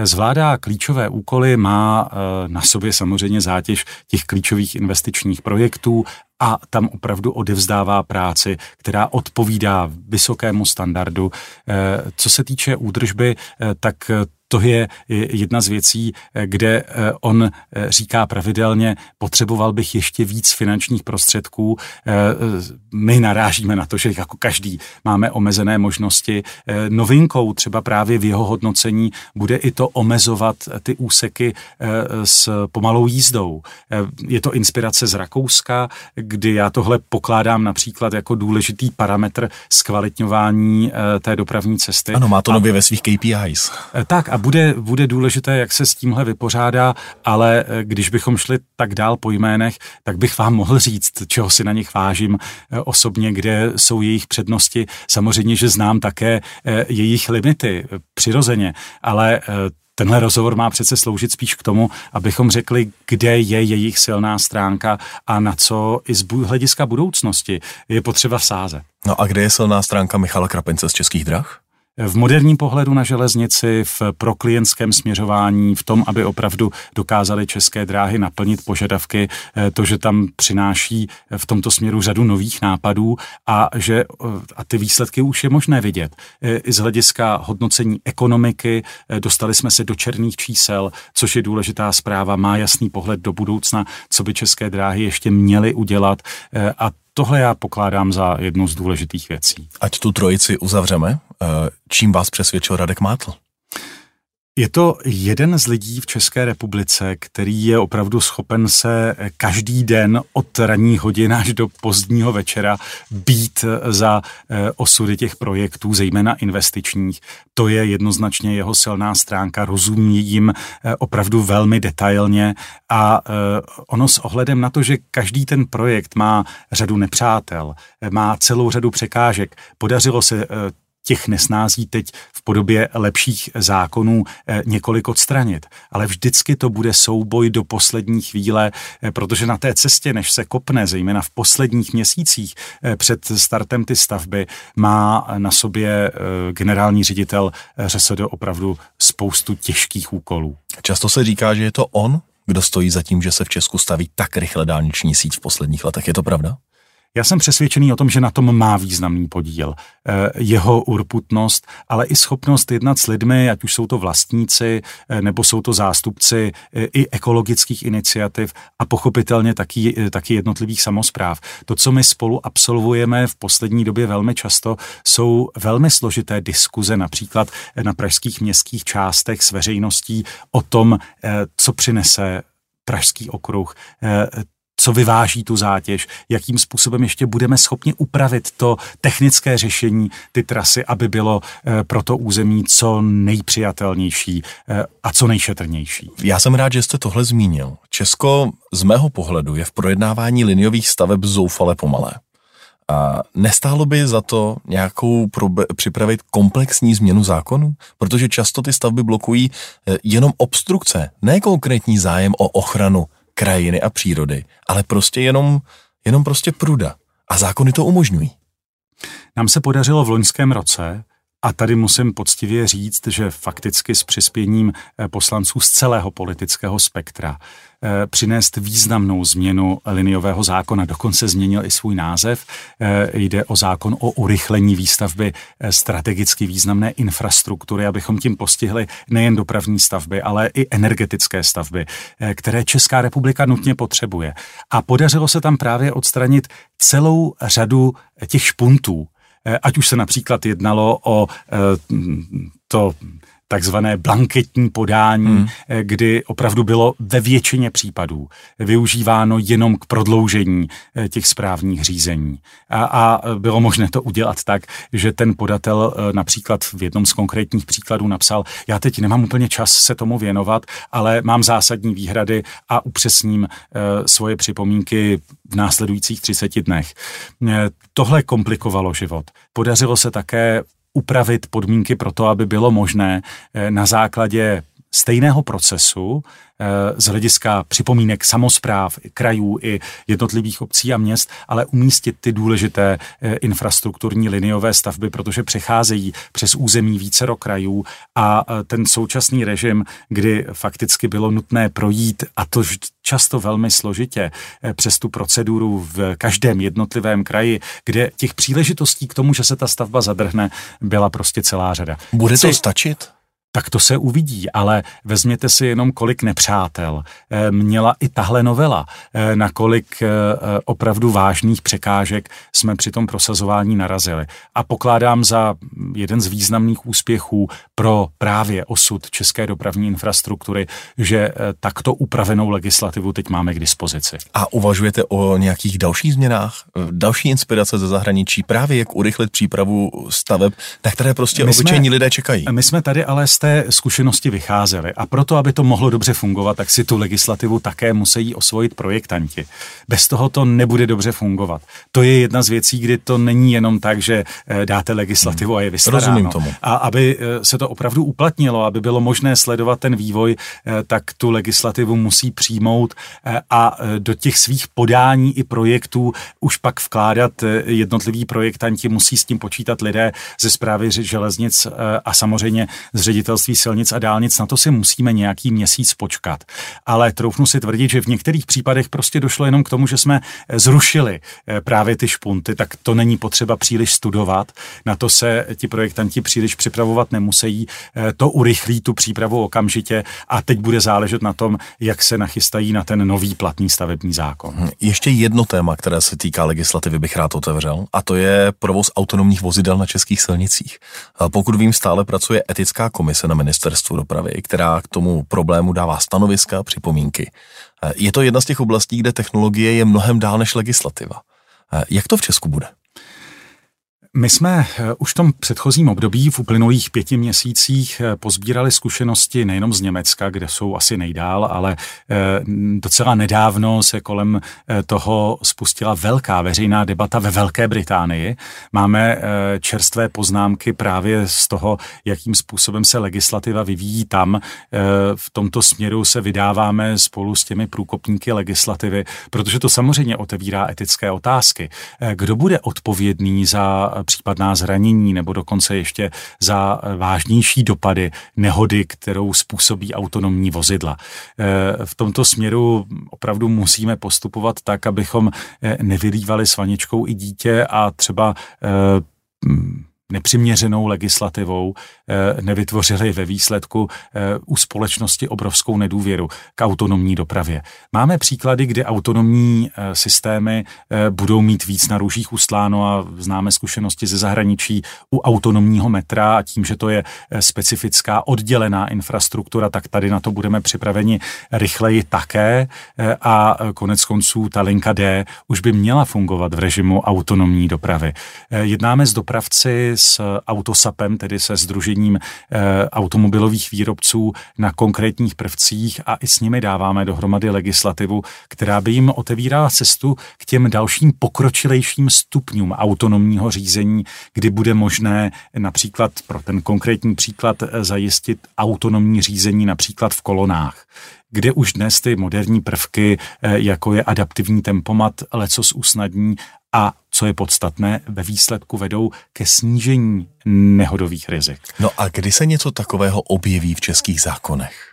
S2: Zvládá klíčové úkoly, má eh, na sobě samozřejmě zátěž těch klíčových investičních projektů a tam opravdu odevzdává práci, která odpovídá vysokému standardu. Eh, co se týče údržby, tak to je jedna z věcí, kde eh, on eh, říká pravidelně, potřeboval bych ještě víc finančních prostředků. Eh, my narážíme na to, že jako každý máme omezené možnosti. Novinkou třeba právě v jeho hodnocení bude i to omezovat ty úseky s pomalou jízdou. Je to inspirace z Rakouska, kdy já tohle pokládám například jako důležitý parametr zkvalitňování té dopravní cesty.
S1: Ano, má to nově ve svých KPIs.
S2: Tak a bude, bude důležité, jak se s tímhle vypořádá, ale eh, když bychom šli tak dál po jménech, tak bych vám mohl říct, čeho si na nich vážím eh, osobně, kde jsou jejich přednosti. Samozřejmě, že znám také eh, jejich limity přirozeně, ale Tenhle rozhovor má přece sloužit spíš k tomu, abychom řekli, kde je jejich silná stránka a na co i z hlediska budoucnosti je potřeba vsázet.
S1: No a kde je silná stránka Michala Krapence z Českých drah?
S2: V moderním pohledu na železnici, v proklientském směřování, v tom, aby opravdu dokázali české dráhy naplnit požadavky, eh, to, že tam přináší v tomto směru řadu nových nápadů a že eh, a ty výsledky už je možné vidět. Eh, I z hlediska hodnocení ekonomiky dostali jsme se do černých čísel, což je důležitá zpráva, má jasný pohled do budoucna, co by české dráhy ještě měly udělat a Tohle já pokládám za jednu z důležitých věcí.
S1: Ať tu trojici uzavřeme, eh, čím vás přesvědčil Radek Mátl?
S2: Je to jeden z lidí v České republice, který je opravdu schopen se každý den od ranní hodin až do pozdního večera být za eh, osudy těch projektů, zejména investičních. To je jednoznačně jeho silná stránka, rozumí jim eh, opravdu velmi detailně a eh, ono s ohledem na to, že každý ten projekt má řadu nepřátel, má celou řadu překážek, podařilo se těch nesnází teď v podobě lepších zákonů eh, několik odstranit. Ale vždycky to bude souboj do poslední chvíle, eh, protože na té cestě, než se kopne, zejména v posledních měsících eh, před startem ty stavby, má na sobě generální ředitel ŘSD opravdu spoustu těžkých úkolů.
S1: Často se říká, že je to on, kdo stojí za tím, že se v Česku staví tak rychle dálniční síť v posledních letech. Je to pravda?
S2: Já jsem přesvědčený o tom, že na tom má významný podíl. Eh, jeho urputnost, ale i schopnost jednat s lidmi, ať už jsou to vlastníci, eh, nebo jsou to zástupci eh, i ekologických iniciativ a pochopitelně taky, taky jednotlivých samozpráv. To, co my spolu absolvujeme v poslední době velmi často, jsou velmi složité diskuze, například na pražských městských částech s veřejností o tom, co přinese Pražský okruh, co vyváží tu zátěž, jakým způsobem ještě budeme schopni upravit to technické řešení, ty trasy, aby bylo eh, pro to území co nejpřijatelnější eh, a co nejšetrnější.
S1: Já jsem rád, že jste tohle zmínil. Česko z mého pohledu je v projednávání liniových staveb zoufale pomalé. A nestálo by za to nějakou probe- připravit komplexní změnu zákonu? Protože často ty stavby blokují eh, jenom obstrukce, ne konkrétní zájem o ochranu krajiny a přírody, ale prostě jenom, jenom prostě pruda. A zákony to umožňují.
S2: Nám se podařilo v loňském roce a tady musím poctivě říct, že fakticky s přispěním eh, poslanců z celého politického spektra eh, přinést významnou změnu liniového zákona. Dokonce změnil i svůj název. Eh, jde o zákon o urychlení výstavby strategicky významné infrastruktury, abychom tím postihli nejen dopravní stavby, ale i energetické stavby, které Česká republika nutně potřebuje. A podařilo se tam právě odstranit celou řadu těch špuntů, ať už se například jednalo o eh, to takzvané blanketní podání, hmm. Eh, kdy opravdu bylo ve většině případů využíváno jenom k prodloužení těch správních řízení. A, a bylo možné to udělat tak, že ten podatel například v jednom z konkrétních příkladů napsal, já teď nemám úplně čas se tomu věnovat, ale mám zásadní výhrady a upřesním svoje připomínky v následujících 30 dnech. Tohle komplikovalo život. Podařilo se také upravit podmínky pro to, aby bylo možné eh, na základě stejného procesu Eh, z hlediska připomínek samozpráv, krajů i jednotlivých obcí a měst, ale umístit ty důležité eh, infrastrukturní liniové stavby, protože přecházejí přes území vícero krajů a eh, ten současný režim, kdy fakticky bylo nutné projít, a to často velmi složitě, přes tu proceduru v každém jednotlivém kraji, kde těch příležitostí k tomu, že se ta stavba zadrhne, byla prostě celá řada.
S1: Bude to stačit?
S2: Tak to se uvidí, ale vezměte si jenom, kolik nepřátel eh, měla i tahle novela, eh, na kolik eh, opravdu vážných překážek jsme při tom prosazování narazili. A pokládám za jeden z významných úspěchů pro právě osud české dopravní infrastruktury, že takto upravenou legislativu teď máme k dispozici.
S1: A uvažujete o nějakých dalších změnách? Další inspirace ze zahraničí, právě jak urychlit přípravu staveb, na které prostě my obyčejní jsme, lidé čekají?
S2: My jsme tady ale té zkušenosti vycházeli. A proto, aby to mohlo dobře fungovat, tak si tu legislativu také musí osvojit projektanti. Bez toho to nebude dobře fungovat. To je jedna z věcí, kdy to není jenom tak, že eh, dáte legislativu a je vystaráno.
S1: Rozumím tomu.
S2: A aby eh, se to opravdu uplatnilo, aby bylo možné sledovat ten vývoj, eh, tak tu legislativu musí přijmout a do těch svých podání i projektů už pak vkládat jednotliví projektanti, musí s tím počítat lidé ze zprávy železnic a samozřejmě z ředitel ředitelství silnic a dálnic, na to si musíme nějaký měsíc počkat. Ale troufnu si tvrdit, že v některých případech prostě došlo jenom k tomu, že jsme eh, zrušili eh, právě ty špunty, tak to není potřeba příliš studovat. Na to se ti projektanti příliš připravovat nemusí. Eh, to urychlí tu přípravu okamžitě a teď bude záležet na tom, jak se nachystají na ten nový platný stavební zákon. Hm,
S1: ještě jedno téma, které se týká legislativy, bych rád otevřel, a to je provoz autonomních vozidel na českých silnicích. Pokud vím, stále pracuje etická komise komise na ministerstvu dopravy, která k tomu problému dává stanoviska a připomínky. Je to jedna z těch oblastí, kde technologie je mnohem dál než legislativa. Jak to v Česku bude?
S2: My jsme eh, už v tom předchozím období v uplynulých pěti měsících eh, pozbírali zkušenosti nejenom z Německa, kde jsou asi nejdál, ale eh, docela nedávno se kolem toho spustila velká veřejná debata ve Velké Británii. Máme čerstvé poznámky právě z toho, jakým způsobem se legislativa vyvíjí tam. V tomto směru se vydáváme spolu s těmi průkopníky legislativy, protože to samozřejmě otevírá etické otázky. Kdo bude odpovědný za případná zranění nebo dokonce ještě za vážnější dopady nehody, kterou způsobí autonomní vozidla. V tomto směru opravdu musíme postupovat tak, abychom nevylívali s vaničkou i dítě a třeba nepřiměřenou legislativou eh, nevytvořili ve výsledku eh, u společnosti obrovskou nedůvěru k autonomní dopravě. Máme příklady, kdy autonomní eh, systémy budou mít víc na růžích ustláno a známe zkušenosti ze zahraničí u autonomního metra a tím, že to je specifická oddělená infrastruktura, tak tady na to budeme připraveni rychleji také a konec konců ta linka D už by měla fungovat v režimu autonomní dopravy. Jednáme s dopravci s Autosapem, tedy se Združením eh, automobilových výrobců na konkrétních prvcích a i s nimi dáváme dohromady legislativu, která by jim otevírala cestu k těm dalším pokročilejším stupňům autonomního řízení, kdy bude možné například pro ten konkrétní příklad eh, zajistit autonomní řízení například v kolonách kde už dnes ty moderní prvky, eh, jako je adaptivní tempomat, lecos usnadní a co je podstatné, ve výsledku vedou ke snížení nehodových rizik.
S1: No a kdy se něco takového objeví v českých zákonech?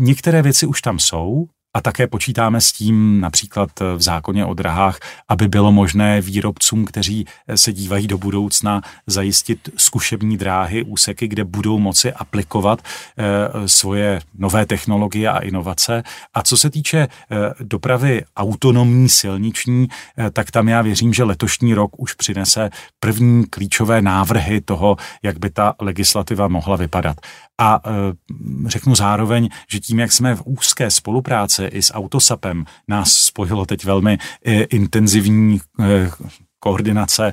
S2: Některé věci už tam jsou, a také počítáme s tím například v zákoně o drahách, aby bylo možné výrobcům, kteří se dívají do budoucna, zajistit zkušební dráhy, úseky, kde budou moci aplikovat eh, svoje nové technologie a inovace. A co se týče eh, dopravy autonomní, silniční, eh, tak tam já věřím, že letošní rok už přinese první klíčové návrhy toho, jak by ta legislativa mohla vypadat. A e, řeknu zároveň, že tím, jak jsme v úzké spolupráci i s Autosapem, nás spojilo teď velmi e, intenzivní e, koordinace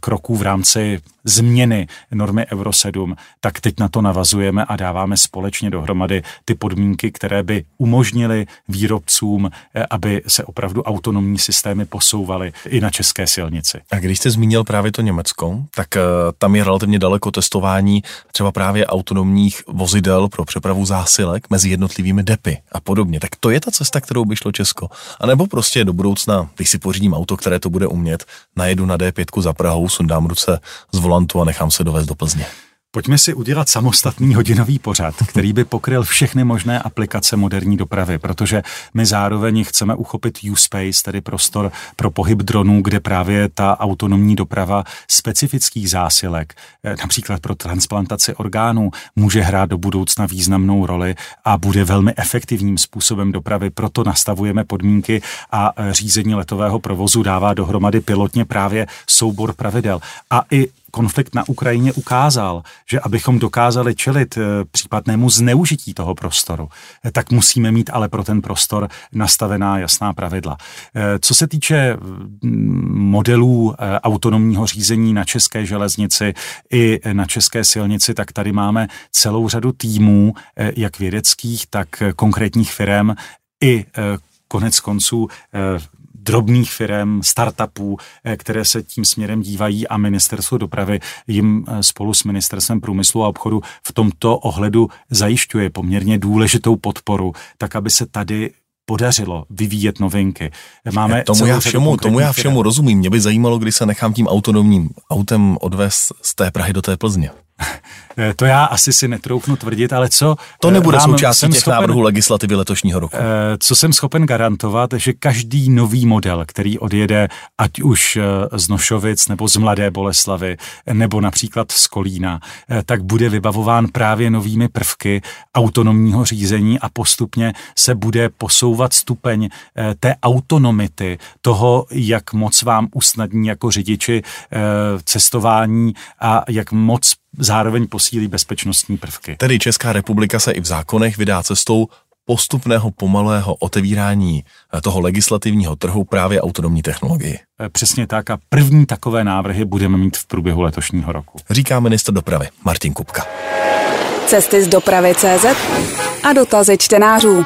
S2: kroků v rámci změny normy Euro 7, tak teď na to navazujeme a dáváme společně dohromady ty podmínky, které by umožnily výrobcům, eh, aby se opravdu autonomní systémy posouvaly i na české silnici.
S1: A když jste zmínil právě to Německo, tak eh, tam je relativně daleko testování třeba právě autonomních vozidel pro přepravu zásilek mezi jednotlivými depy a podobně. Tak to je ta cesta, kterou by šlo Česko. A nebo prostě do budoucna, když si pořídím auto, které to bude umět, najedu na D5 za Prahou, sundám ruce z volantu a nechám se dovést do Plzně.
S2: Pojďme si udělat samostatný hodinový pořad, který by pokryl všechny možné aplikace moderní dopravy, protože my zároveň chceme uchopit U-Space, tedy prostor pro pohyb dronů, kde právě ta autonomní doprava specifických zásilek, eh, například pro transplantaci orgánů, může hrát do budoucna významnou roli a bude velmi efektivním způsobem dopravy. Proto nastavujeme podmínky a eh, řízení letového provozu dává dohromady pilotně právě soubor pravidel. A i konflikt na Ukrajině ukázal, že abychom dokázali čelit eh, případnému zneužití toho prostoru, eh, tak musíme mít ale pro ten prostor nastavená jasná pravidla. Eh, co se týče mm, modelů autonomního řízení na české železnici i na české silnici, tak tady máme celou řadu týmů, jak vědeckých, tak konkrétních firm i konec konců drobných firm, startupů, eh, které se tím směrem dívají a ministerstvo dopravy jim eh, spolu s ministerstvem průmyslu a obchodu v tomto ohledu zajišťuje poměrně důležitou podporu, tak aby se tady podařilo vyvíjet novinky.
S1: Máme tomu já všemu, tomu já všemu rozumím. Mě by zajímalo, kdy se nechám tím autonomním autem odvést z té Prahy do té Plzně.
S2: Eh, to já asi si netroufnu tvrdit, ale co...
S1: To nebude vám, součástí těch schopen, návrhů legislativy letošního roku. Eh,
S2: co jsem schopen garantovat, že každý nový model, který odjede ať už eh, z Nošovic nebo z Mladé Boleslavy, nebo například z Kolína, tak bude vybavován právě novými prvky autonomního řízení a postupně se bude posouvat stupeň té autonomity, toho, jak moc vám usnadní jako řidiči cestování a jak moc zároveň posílí bezpečnostní prvky.
S1: Tedy Česká republika se i v zákonech vydá cestou postupného pomalého otevírání eh, toho legislativního trhu právě autonomní technologii.
S2: Eh, přesně tak a první takové návrhy budeme mít v průběhu letošního roku.
S1: Říká ministr dopravy Martin Kupka.
S3: Cesty z dopravy CZ a dotazy čtenářů.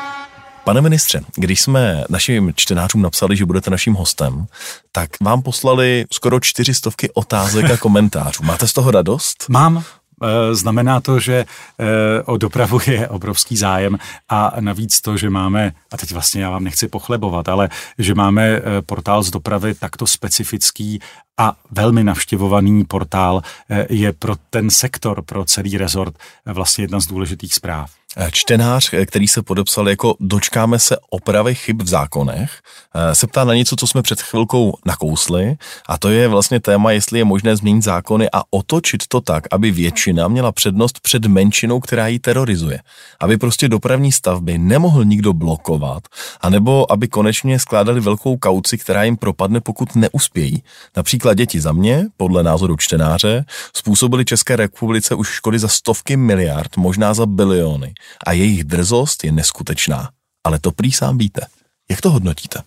S1: Pane ministře, když jsme našim čtenářům napsali, že budete naším hostem, tak vám poslali skoro čtyřistovky otázek a komentářů. Máte z toho radost?
S2: Mám. Eh, znamená to, že eh, o dopravu je obrovský zájem a navíc to, že máme, a teď vlastně já vám nechci pochlebovat, ale že máme eh, portál z dopravy takto specifický a velmi navštěvovaný portál je pro ten sektor, pro celý rezort vlastně jedna z důležitých zpráv.
S1: Čtenář, který se podepsal jako dočkáme se opravy chyb v zákonech, se ptá na něco, co jsme před chvilkou nakousli a to je vlastně téma, jestli je možné změnit zákony a otočit to tak, aby většina měla přednost před menšinou, která ji terorizuje. Aby prostě dopravní stavby nemohl nikdo blokovat, anebo aby konečně skládali velkou kauci, která jim propadne, pokud neuspějí. Například děti za mě, podle názoru čtenáře, způsobili České republice už škody za stovky miliard, možná za biliony a jejich drzost je neskutečná. Ale to prý sám víte. Jak to hodnotíte?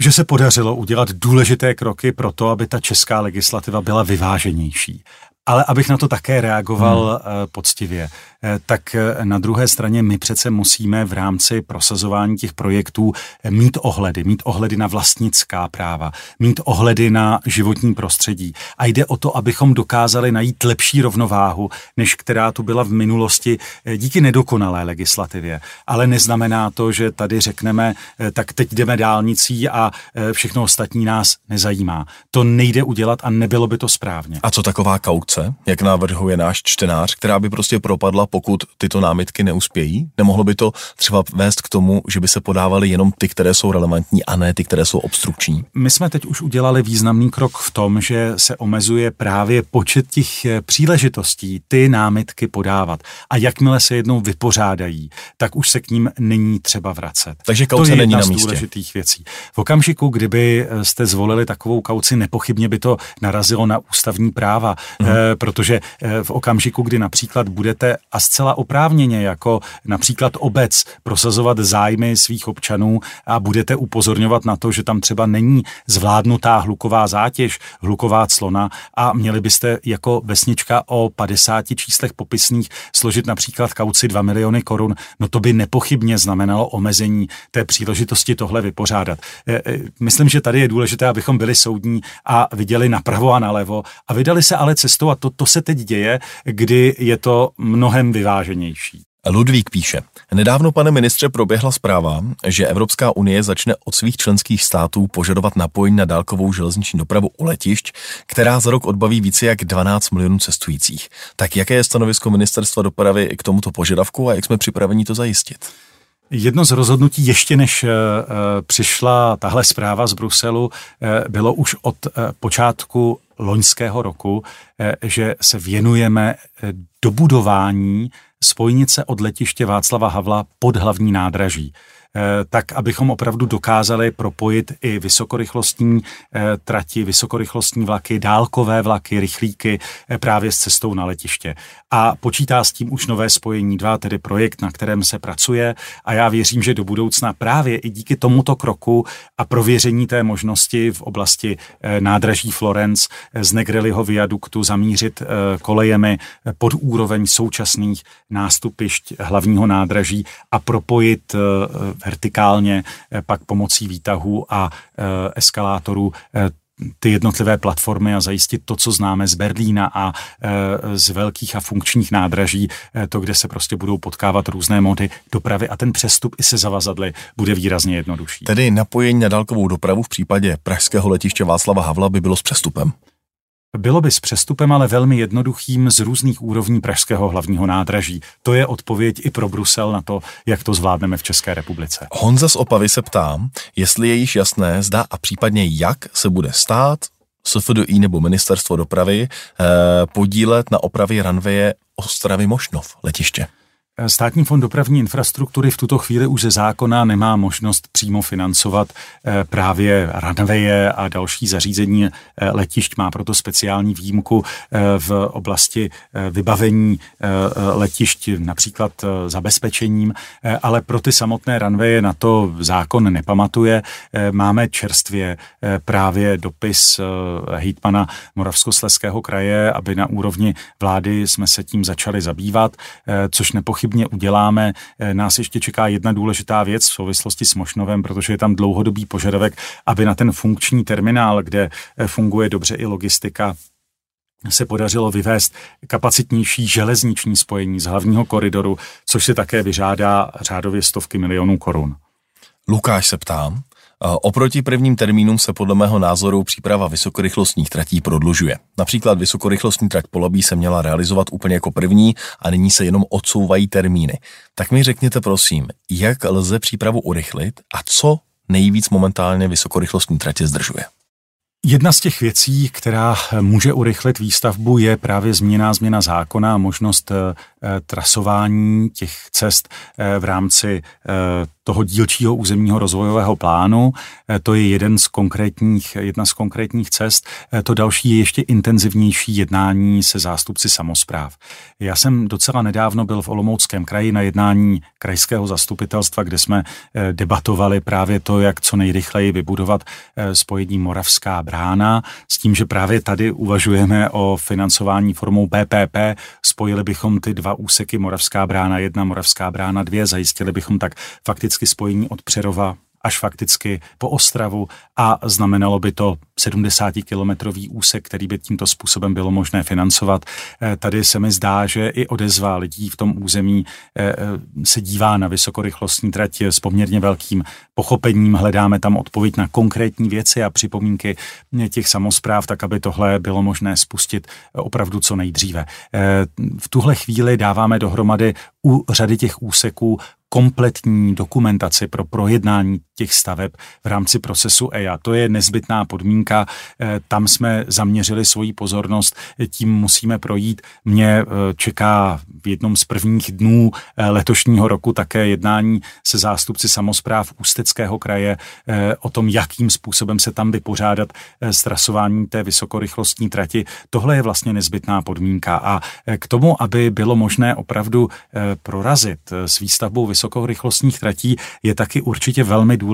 S2: Že se podařilo udělat důležité kroky pro to, aby ta česká legislativa byla vyváženější. Ale abych na to také reagoval hmm. poctivě. Eh, tak eh, na druhé straně my přece musíme v rámci prosazování těch projektů eh, mít ohledy, mít ohledy na vlastnická práva, mít ohledy na životní prostředí. A jde o to, abychom dokázali najít lepší rovnováhu, než která tu byla v minulosti díky nedokonalé legislativě. Ale neznamená to, že tady řekneme, tak teď jdeme dálnicí a všechno ostatní nás nezajímá. To nejde udělat a nebylo by to správně.
S1: A co taková kauce, jak navrhuje náš čtenář, která by prostě propadla pokud tyto námitky neuspějí? Nemohlo by to třeba vést k tomu, že by se podávaly jenom ty, které jsou relevantní a ne ty, které jsou obstrukční?
S2: My jsme teď už udělali významný krok v tom, že se omezuje právě počet těch eh, příležitostí ty námitky podávat. A jakmile se jednou vypořádají, tak už se k ním není třeba vracet.
S1: Takže kauce to je
S2: není
S1: na místě.
S2: z důležitých věcí. V okamžiku, kdyby eh, jste zvolili takovou kauci, nepochybně by to narazilo na ústavní práva, mm. eh, protože v okamžiku, kdy například budete a zcela oprávněně jako například obec prosazovat zájmy svých občanů a budete upozorňovat na to, že tam třeba není zvládnutá hluková zátěž, hluková clona a měli byste jako vesnička o 50 číslech popisných složit například kauci 2 miliony korun, no to by nepochybně znamenalo omezení té příležitosti tohle vypořádat. E, e, myslím, že tady je důležité, abychom byli soudní a viděli napravo a nalevo a vydali se ale cestou a to, to se teď děje, kdy je to mnohem mnohem vyváženější.
S1: Ludvík píše, nedávno, pane ministře, proběhla zpráva, že Evropská unie začne od svých členských států požadovat napojení na dálkovou železniční dopravu u letišť, která za rok odbaví více jak 12 milionů cestujících. Tak jaké je stanovisko ministerstva dopravy k tomuto požadavku a jak jsme připraveni to zajistit?
S2: Jedno z rozhodnutí ještě než uh, přišla tahle zpráva z Bruselu, uh, bylo už od počátku loňského roku, že se věnujeme dobudování spojnice od letiště Václava Havla pod hlavní nádraží. Eh, tak abychom opravdu dokázali propojit i vysokorychlostní eh, trati, vysokorychlostní vlaky, dálkové vlaky, rychlíky eh, právě s cestou na letiště. A počítá s tím už nové spojení 2, tedy projekt, na kterém se pracuje a já věřím, že do budoucna právě i díky tomuto kroku a prověření té možnosti v oblasti nádraží Florence z Negreliho viaduktu zamířit kolejemi pod úroveň současných nástupišť hlavního nádraží a propojit vertikálně, eh, pak pomocí výtahů a eh, eskalátorů eh, ty jednotlivé platformy a zajistit to, co známe z Berlína a z velkých a funkčních nádraží, to, kde se prostě budou potkávat různé mody dopravy a ten přestup i se zavazadly bude výrazně jednodušší.
S1: Tedy napojení na dálkovou dopravu v případě pražského letiště Václava Havla by bylo s přestupem.
S2: Bylo by s přestupem ale velmi jednoduchým z různých úrovní pražského hlavního nádraží. To je odpověď i pro Brusel na to, jak to zvládneme v České republice.
S1: Honza z Opavy se ptám, jestli je již jasné, zda a případně jak se bude stát, SFDI nebo Ministerstvo dopravy eh, podílet na opravě ranveje Ostravy Mošnov letiště.
S2: Státní fond dopravní infrastruktury v tuto chvíli už ze zákona nemá možnost přímo financovat eh, právě runwaye a další zařízení eh, letišť. Má proto speciální výjimku eh, v oblasti vybavení letišť, například zabezpečením, ale pro ty samotné runwaye na to zákon nepamatuje. Máme čerstvě právě dopis hejtmana Moravskosleského kraje, aby na úrovni vlády jsme se tím začali zabývat, což nepochybně nepochybně uděláme. Eh, nás ještě čeká jedna důležitá věc v souvislosti s Mošnovem, protože je tam dlouhodobý požadavek, aby na ten funkční terminál, kde eh, funguje dobře i logistika, se podařilo vyvést kapacitnější železniční spojení z hlavního koridoru, což se také vyžádá řádově stovky milionů korun.
S1: Lukáš se ptá, Oproti prvním termínům se podle mého názoru příprava vysokorychlostních tratí prodlužuje. Například vysokorychlostní trať Polabí se měla realizovat úplně jako první a nyní se jenom odsouvají termíny. Tak mi řekněte prosím, jak lze přípravu urychlit a co nejvíc momentálně vysokorychlostní tratě zdržuje?
S2: Jedna z těch věcí, která může urychlit výstavbu, je právě změna změna zákona a možnost eh, trasování těch cest eh, v rámci eh, toho dílčího územního rozvojového plánu. Eh, to je jeden z konkrétních, jedna z konkrétních cest. Eh, to další je ještě intenzivnější jednání se zástupci samozpráv. Já jsem docela nedávno byl v Olomouckém kraji na jednání krajského zastupitelstva, kde jsme eh, debatovali právě to, jak co nejrychleji vybudovat spojení Moravská brána, s tím, že právě tady uvažujeme o financování formou PPP. Spojili bychom ty dva úseky Moravská brána 1, Moravská brána 2, zajistili bychom tak fakticky spojení od Přerova až fakticky po Ostravu a znamenalo by to 70-kilometrový úsek, který by tímto způsobem bylo možné financovat. Eh, tady se mi zdá, že i odezva lidí v tom území eh, eh, se dívá na vysokorychlostní trať s poměrně velkým pochopením. Hledáme tam odpověď na konkrétní věci a připomínky těch samozpráv, tak aby tohle bylo možné spustit opravdu co nejdříve. V tuhle chvíli dáváme dohromady u řady těch úseků kompletní dokumentaci pro projednání těch staveb v rámci procesu EIA. To je nezbytná podmínka. Eh, tam jsme zaměřili svoji pozornost, tím musíme projít. Mě eh, čeká v jednom z prvních dnů letošního roku také jednání se zástupci samozpráv Ústeckého kraje o tom, jakým způsobem se tam vypořádat s trasováním té vysokorychlostní trati. Tohle je vlastně nezbytná podmínka a k tomu, aby bylo možné opravdu prorazit s výstavbou vysokorychlostních tratí, je taky určitě velmi důležité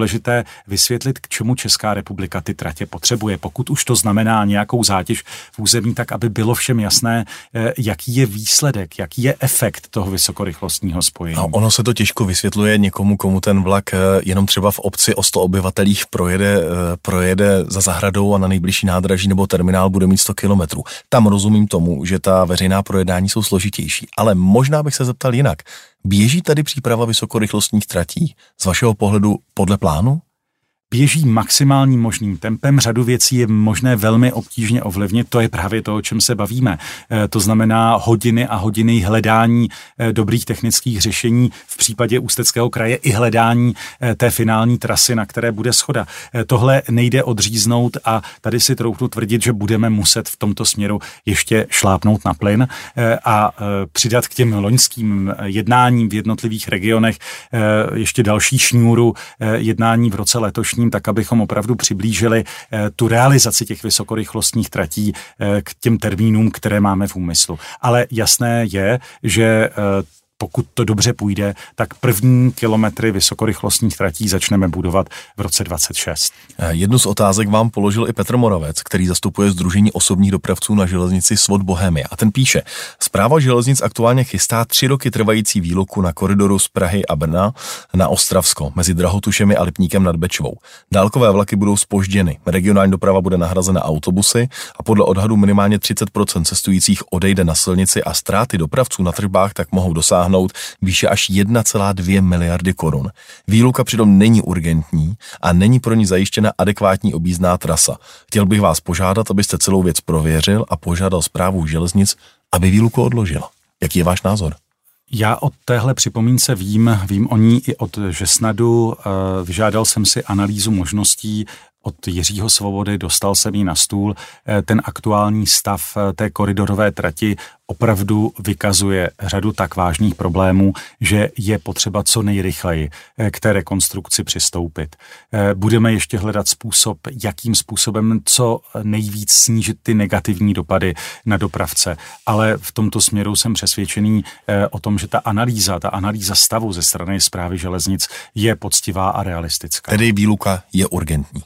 S2: vysvětlit, k čemu Česká republika ty tratě potřebuje. Pokud už to znamená nějakou zátěž v území, tak aby bylo všem jasné, eh, jaký je výsledek, jaký je efekt toho vysokorychlostního spojení.
S1: A ono se to těžko vysvětluje někomu, komu ten vlak eh, jenom třeba v obci o 100 obyvatelích projede, eh, projede za zahradou a na nejbližší nádraží nebo terminál bude mít 100 kilometrů. Tam rozumím tomu, že ta veřejná projednání jsou složitější, ale možná bych se zeptal jinak. Běží tady příprava vysokorychlostních tratí z vašeho pohledu podle plánu?
S2: Běží maximálním možným tempem. Řadu věcí je možné velmi obtížně ovlivnit. To je právě to, o čem se bavíme. Eh, to znamená hodiny a hodiny hledání eh, dobrých technických řešení v případě Ústeckého kraje i hledání eh, té finální trasy, na které bude schoda. Tohle nejde odříznout a tady si troufnu tvrdit, že budeme muset v tomto směru ještě šlápnout na plyn a přidat k těm loňským jednáním v jednotlivých regionech ještě další šňůru jednání v roce letošní řešením, tak abychom opravdu přiblížili eh, tu realizaci těch vysokorychlostních tratí eh, k těm termínům, které máme v úmyslu. Ale jasné je, že eh, pokud to dobře půjde, tak první kilometry vysokorychlostních tratí začneme budovat v roce 26.
S1: Jednu z otázek vám položil i Petr Moravec, který zastupuje Združení osobních dopravců na železnici Svod Bohemia. A ten píše, zpráva železnic aktuálně chystá tři roky trvající výluku na koridoru z Prahy a Brna na Ostravsko mezi Drahotušemi a Lipníkem nad Bečvou. Dálkové vlaky budou spožděny, regionální doprava bude nahrazena autobusy a podle odhadu minimálně 30% cestujících odejde na silnici a ztráty dopravců na tržbách tak mohou dosáhnout dosáhnout výše až 1,2 miliardy korun. Výluka přitom není urgentní a není pro ní zajištěna adekvátní objízdná trasa. Chtěl bych vás požádat, abyste celou věc prověřil a požádal zprávu železnic, aby výluku odložila. Jaký je váš názor?
S2: Já o téhle připomínce vím, vím o ní i od Žesnadu. Eh, vyžádal jsem si analýzu možností od Jiřího Svobody, dostal jsem ji na stůl. Eh, ten aktuální stav eh, té koridorové trati opravdu vykazuje řadu tak vážných problémů, že je potřeba co nejrychleji eh, k té rekonstrukci přistoupit. Budeme ještě hledat způsob, jakým způsobem co nejvíc snížit ty negativní dopady na dopravce, ale v tomto směru jsem přesvědčený o tom, že ta analýza, ta analýza stavu ze strany zprávy železnic je poctivá a realistická.
S1: Tedy výluka je urgentní.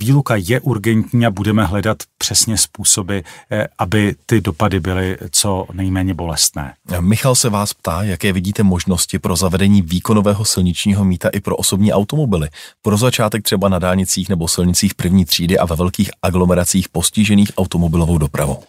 S2: Výluka je urgentní a budeme hledat přesně způsoby, eh, aby ty dopady byly co nejméně bolestné.
S1: Michal se vás ptá, jaké vidíte možnosti pro zavedení výkonového silničního míta i pro osobní automobily. Pro začátek třeba na dálnicích nebo silnicích první třídy a ve velkých aglomeracích postižených automobilovou dopravou.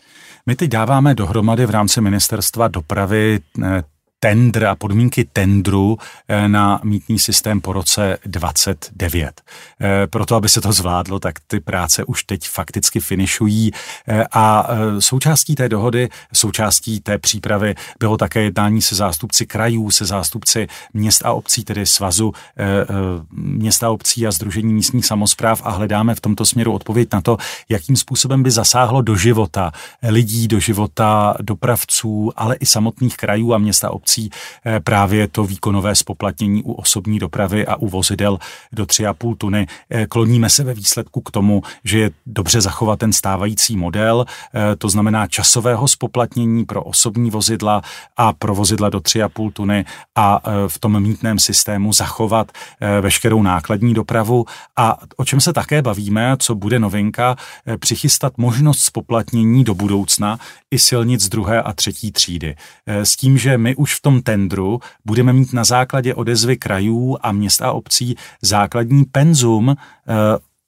S2: My teď dáváme dohromady v rámci ministerstva dopravy eh, tendr a podmínky tendru eh, na mítný systém po roce 29. Eh, proto, aby se to zvládlo, tak ty práce už teď fakticky finišují eh, a součástí té dohody, součástí té přípravy bylo také jednání se zástupci krajů, se zástupci měst a obcí, tedy svazu města a obcí a Združení místních samozpráv a hledáme v tomto směru odpověď na to, jakým způsobem by zasáhlo do života lidí, do života dopravců, ale i samotných krajů a města obcí obcí eh, právě to výkonové spoplatnění u osobní dopravy a u vozidel do 3,5 tuny. Eh, kloníme se ve výsledku k tomu, že je dobře zachovat ten stávající model, eh, to znamená časového spoplatnění pro osobní vozidla a pro vozidla do 3,5 tuny a v tom mítném systému zachovat veškerou nákladní dopravu. A o čem se také bavíme, co bude novinka, přichystat možnost spoplatnění do budoucna i silnic druhé a třetí třídy. S tím, že my už v tom tendru budeme mít na základě odezvy krajů a měst a obcí základní penzum eh,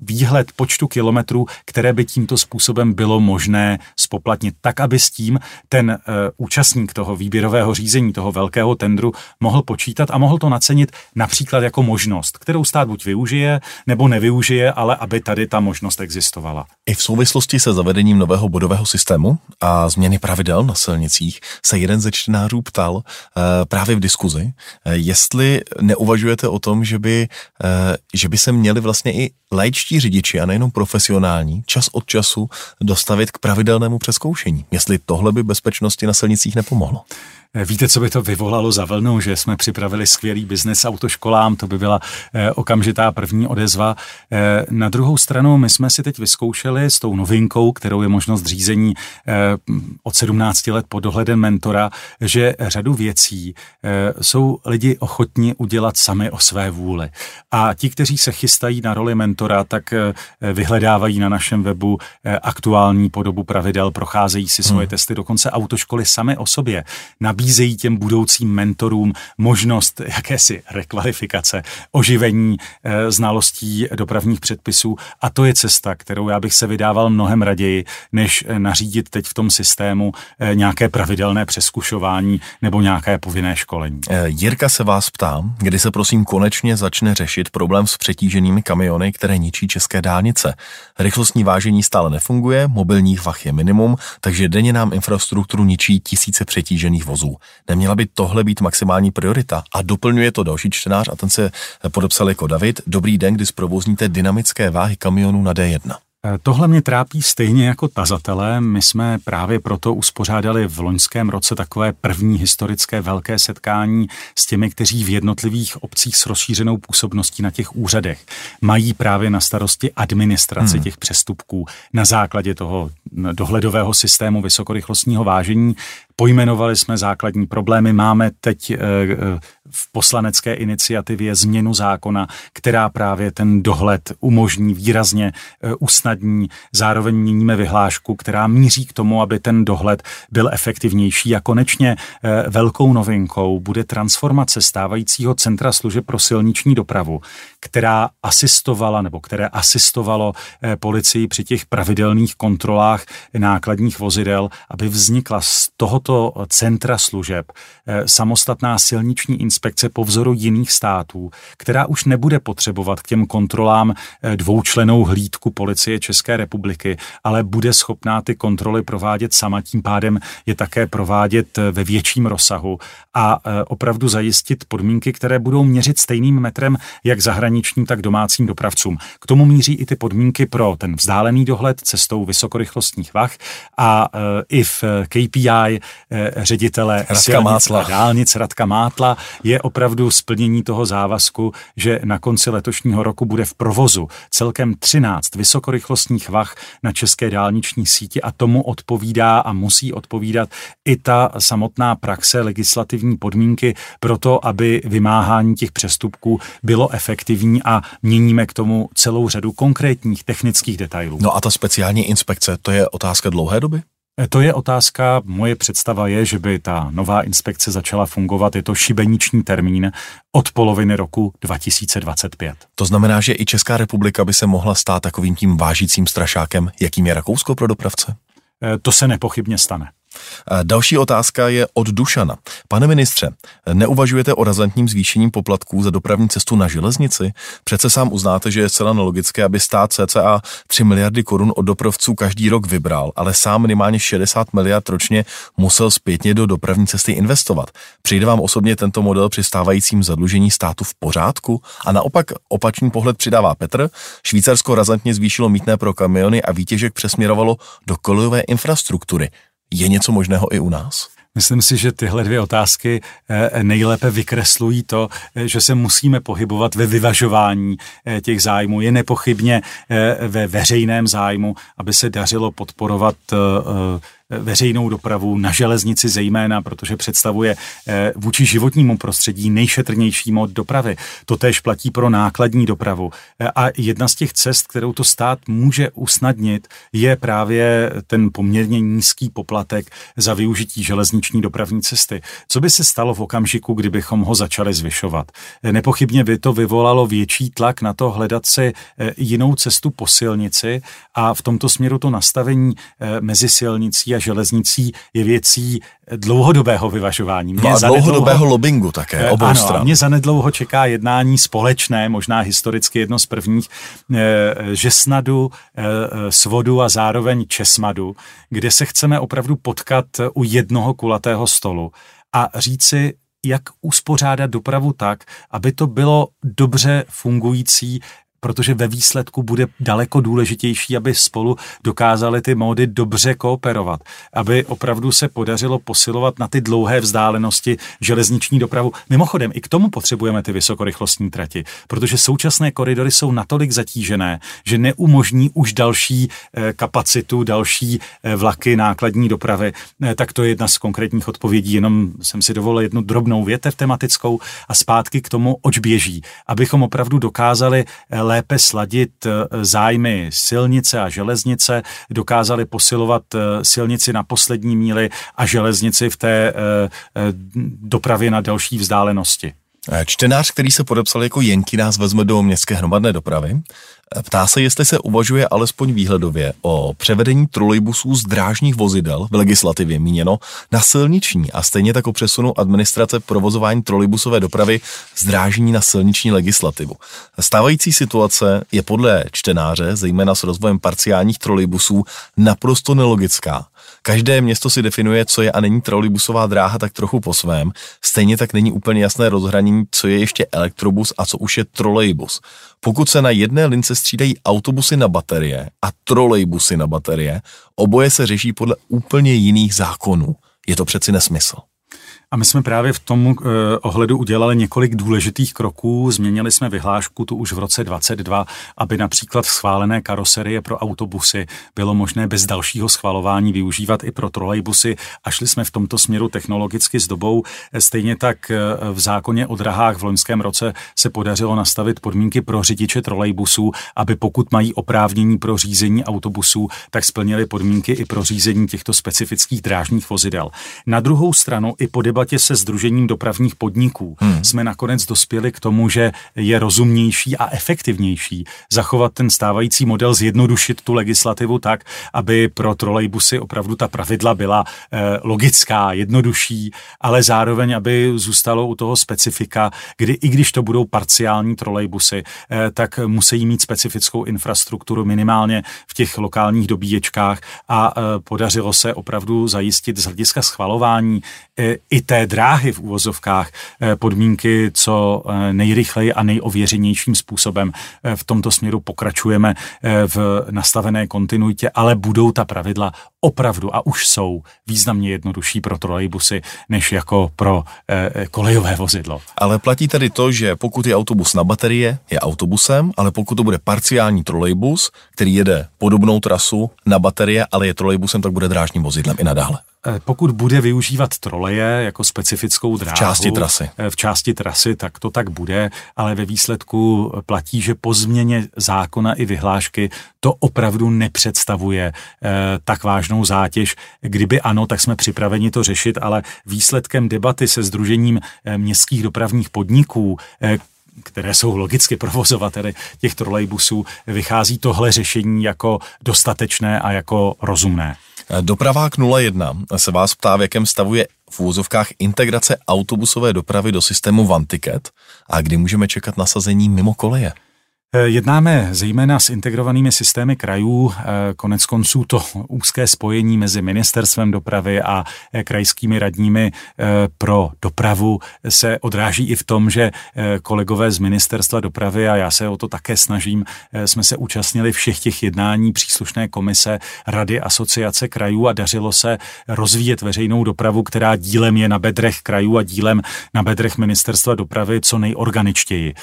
S2: výhled počtu kilometrů, které by tímto způsobem bylo možné spoplatnit, tak aby s tím ten e, účastník toho výběrového řízení, toho velkého tendru mohl počítat a mohl to nacenit například jako možnost, kterou stát buď využije nebo nevyužije, ale aby tady ta možnost existovala.
S1: I v souvislosti se zavedením nového bodového systému a změny pravidel na silnicích se jeden ze čtenářů ptal e, právě v diskuzi, e, jestli neuvažujete o tom, že by, e, že by se měli vlastně i laičtí řidiči a nejenom profesionální čas od času dostavit k pravidelnému přeskoušení. Jestli tohle by bezpečnosti na silnicích nepomohlo.
S2: Víte, co by to vyvolalo za vlnu, že jsme připravili skvělý biznes autoškolám, to by byla eh, okamžitá první odezva. Eh, na druhou stranu, my jsme si teď vyzkoušeli s tou novinkou, kterou je možnost řízení eh, od 17 let pod dohledem mentora, že řadu věcí jsou lidi ochotni udělat sami o své vůli. A ti, kteří se chystají na roli mentora, tak vyhledávají na našem webu aktuální podobu pravidel, procházejí si svoje hmm. testy, dokonce autoškoly sami o sobě. Nabí nabízejí těm budoucím mentorům možnost jakési rekvalifikace, oživení e, znalostí dopravních předpisů a to je cesta, kterou já bych se vydával mnohem raději, než eh, nařídit teď v tom systému e, nějaké pravidelné přeskušování nebo nějaké povinné školení.
S1: Jirka se vás ptá, kdy se prosím konečně začne řešit problém s přetíženými kamiony, které ničí české dálnice. Rychlostní vážení stále nefunguje, mobilních vach je minimum, takže denně nám infrastrukturu ničí tisíce přetížených vozů. Neměla by tohle být maximální priorita? A doplňuje to další čtenář a ten se podepsal jako David. Dobrý den, kdy zprovozníte dynamické váhy kamionů na D1.
S2: Eh, tohle mě trápí stejně jako tazatele. My jsme právě proto uspořádali v loňském roce takové první historické velké setkání s těmi, kteří v jednotlivých obcích s rozšířenou působností na těch úřadech mají právě na starosti administraci hmm. těch přestupků na základě toho dohledového systému vysokorychlostního vážení. Pojmenovali jsme základní problémy, máme teď eh, eh, v poslanecké iniciativě změnu zákona, která právě ten dohled umožní výrazně eh, usnadní. Zároveň měníme vyhlášku, která míří k tomu, aby ten dohled byl efektivnější. A konečně velkou novinkou bude transformace stávajícího Centra služeb pro silniční dopravu, která asistovala nebo které asistovalo policii při těch pravidelných kontrolách nákladních vozidel, aby vznikla z toho tohoto centra služeb eh, samostatná silniční inspekce po vzoru jiných států, která už nebude potřebovat k těm kontrolám eh, dvoučlenou hlídku policie České republiky, ale bude schopná ty kontroly provádět sama, tím pádem je také provádět eh, ve větším rozsahu a opravdu zajistit podmínky, které budou měřit stejným metrem jak zahraničním, tak domácím dopravcům. K tomu míří i ty podmínky pro ten vzdálený dohled cestou vysokorychlostních vah a i v KPI ředitele
S1: Radka silnic Mátla.
S2: a dálnic Radka Mátla je opravdu splnění toho závazku, že na konci letošního roku bude v provozu celkem 13 vysokorychlostních vah na české dálniční síti a tomu odpovídá a musí odpovídat i ta samotná praxe legislativní podmínky pro to, aby vymáhání těch přestupků bylo efektivní a měníme k tomu celou řadu konkrétních technických detailů.
S1: No a ta speciální inspekce, to je otázka dlouhé doby?
S2: E, to je otázka, moje představa je, že by ta nová inspekce začala fungovat, je to šibeniční termín od poloviny roku 2025.
S1: To znamená, že i Česká republika by se mohla stát takovým tím vážícím strašákem, jakým je Rakousko pro dopravce?
S2: E, to se nepochybně stane.
S1: Další otázka je od Dušana. Pane ministře, neuvažujete o razantním zvýšením poplatků za dopravní cestu na železnici? Přece sám uznáte, že je zcela nelogické, aby stát cca 3 miliardy korun od dopravců každý rok vybral, ale sám minimálně 60 miliard ročně musel zpětně do dopravní cesty investovat. Přijde vám osobně tento model při stávajícím zadlužení státu v pořádku? A naopak opačný pohled přidává Petr. Švýcarsko razantně zvýšilo mítné pro kamiony a výtěžek přesměrovalo do kolejové infrastruktury. Je něco možného i u nás?
S2: Myslím si, že tyhle dvě otázky eh, nejlépe vykreslují to, eh, že se musíme pohybovat ve vyvažování eh, těch zájmů. Je nepochybně ve veřejném zájmu, aby se dařilo podporovat veřejnou dopravu, na železnici zejména, protože představuje eh, vůči životnímu prostředí nejšetrnější mod dopravy. To též platí pro nákladní dopravu. Eh, a jedna z těch cest, kterou to stát může usnadnit, je právě ten poměrně nízký poplatek za využití železniční dopravní cesty. Co by se stalo v okamžiku, kdybychom ho začali zvyšovat? Eh, nepochybně by to vyvolalo větší tlak na to hledat si jinou cestu po silnici a v tomto směru to nastavení mezi silnicí a železnicí je věcí dlouhodobého vyvažování.
S1: Mě no a dlouhodobého lobbingu také, eh, obou
S2: ano,
S1: stran.
S2: mě zanedlouho čeká jednání společné, možná historicky jedno z prvních, eh, že snadu eh, Svodu a zároveň Česmadu, kde se chceme opravdu potkat u jednoho kulatého stolu a říci, jak uspořádat dopravu tak, aby to bylo dobře fungující protože ve výsledku bude daleko důležitější, aby spolu dokázali ty módy dobře kooperovat, aby opravdu se podařilo posilovat na ty dlouhé vzdálenosti železniční dopravu. Mimochodem, i k tomu potřebujeme ty vysokorychlostní trati, protože současné koridory jsou natolik zatížené, že neumožní už další eh, kapacitu, další eh, vlaky nákladní dopravy. Eh, tak to je jedna z konkrétních odpovědí, jenom jsem si dovolil jednu drobnou větev tematickou a zpátky k tomu, oč běží, abychom opravdu dokázali lépe sladit eh, zájmy silnice a železnice, dokázali posilovat eh, silnici na poslední míli a železnici v té eh, dopravě na další vzdálenosti.
S1: Čtenář, který se podepsal jako Jenky, nás vezme do městské hromadné dopravy. Ptá se, jestli se uvažuje alespoň výhledově o převedení trolejbusů z drážních vozidel v legislativě míněno na silniční a stejně tak o přesunu administrace provozování trolejbusové dopravy z drážní na silniční legislativu. Stávající situace je podle čtenáře, zejména s rozvojem parciálních trolejbusů, naprosto nelogická. Každé město si definuje, co je a není trolejbusová dráha tak trochu po svém. Stejně tak není úplně jasné rozhraní, co je ještě elektrobus a co už je trolejbus. Pokud se na jedné lince střídají autobusy na baterie a trolejbusy na baterie, oboje se řeší podle úplně jiných zákonů. Je to přeci nesmysl.
S2: A my jsme právě v tom uh, ohledu udělali několik důležitých kroků. Změnili jsme vyhlášku tu už v roce 22, aby například schválené karoserie pro autobusy bylo možné bez dalšího schvalování využívat i pro trolejbusy a šli jsme v tomto směru technologicky s dobou. Stejně tak eh, v zákoně o drahách v loňském roce se podařilo nastavit podmínky pro řidiče trolejbusů, aby pokud mají oprávnění pro řízení autobusů, tak splnili podmínky i pro řízení těchto specifických drážních vozidel. Na druhou stranu i po debatě se Združením dopravních podniků hmm. jsme nakonec dospěli k tomu, že je rozumnější a efektivnější zachovat ten stávající model, zjednodušit tu legislativu tak, aby pro trolejbusy opravdu ta pravidla byla eh, logická, jednodušší, ale zároveň, aby zůstalo u toho specifika, kdy i když to budou parciální trolejbusy, eh, tak musí mít specifickou infrastrukturu minimálně v těch lokálních dobíječkách a eh, podařilo se opravdu zajistit z hlediska schvalování eh, i té dráhy v úvozovkách eh, podmínky co eh, nejrychleji a nejověřenějším způsobem. Eh, v tomto směru pokračujeme v nastavené kontinuitě, ale budou ta pravidla opravdu a už jsou významně jednodušší pro trolejbusy, než jako pro kolejové vozidlo.
S1: Ale platí tady to, že pokud je autobus na baterie, je autobusem, ale pokud to bude parciální trolejbus, který jede podobnou trasu na baterie, ale je trolejbusem, tak bude drážním vozidlem i nadále.
S2: Eh, pokud bude využívat troleje jako specifickou dráhu
S1: v části trasy,
S2: eh, v části trasy, tak to tak bude, ale ve výsledku platí, že po změně zákona i vyhlášky to opravdu nepředstavuje eh, tak vážnou zátěž. Kdyby ano, tak jsme připraveni to řešit, ale výsledkem debaty se Združením městských dopravních podniků, které jsou logicky provozovateli těch trolejbusů, vychází tohle řešení jako dostatečné a jako rozumné.
S1: Dopravák 01 se vás ptá, v jakém stavu je v úvozovkách integrace autobusové dopravy do systému Vantiket a kdy můžeme čekat nasazení mimo koleje.
S2: Eh, jednáme zejména s integrovanými systémy krajů, eh, konec konců to úzké spojení mezi ministerstvem dopravy a eh, krajskými radními pro dopravu se odráží i v tom, že kolegové z ministerstva dopravy, a já se o to také snažím, jsme se účastnili všech těch jednání příslušné komise Rady asociace krajů a dařilo se rozvíjet veřejnou dopravu, která dílem je na bedrech krajů a dílem na bedrech ministerstva dopravy co nejorganičtěji.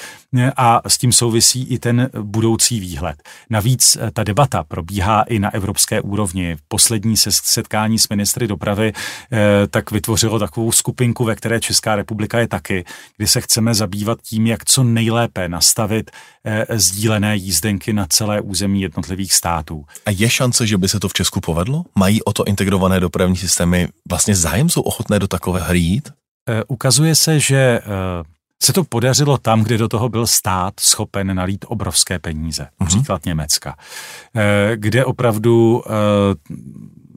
S2: A s tím souvisí i ten budoucí výhled. Navíc eh, ta debata probíhá i na evropské úrovni. Poslední setkání s ministry dopravy eh, tak vytvořilo takovou skupinku, ve které Česká republika je taky, kdy se chceme zabývat tím, jak co nejlépe nastavit eh, sdílené jízdenky na celé území jednotlivých států.
S1: A je šance, že by se to v Česku povedlo? Mají o to integrované dopravní systémy vlastně zájem, jsou ochotné do takové hry jít?
S2: Ukazuje se, že se to podařilo tam, kde do toho byl stát schopen nalít obrovské peníze, příklad Německa, eh, kde opravdu eh,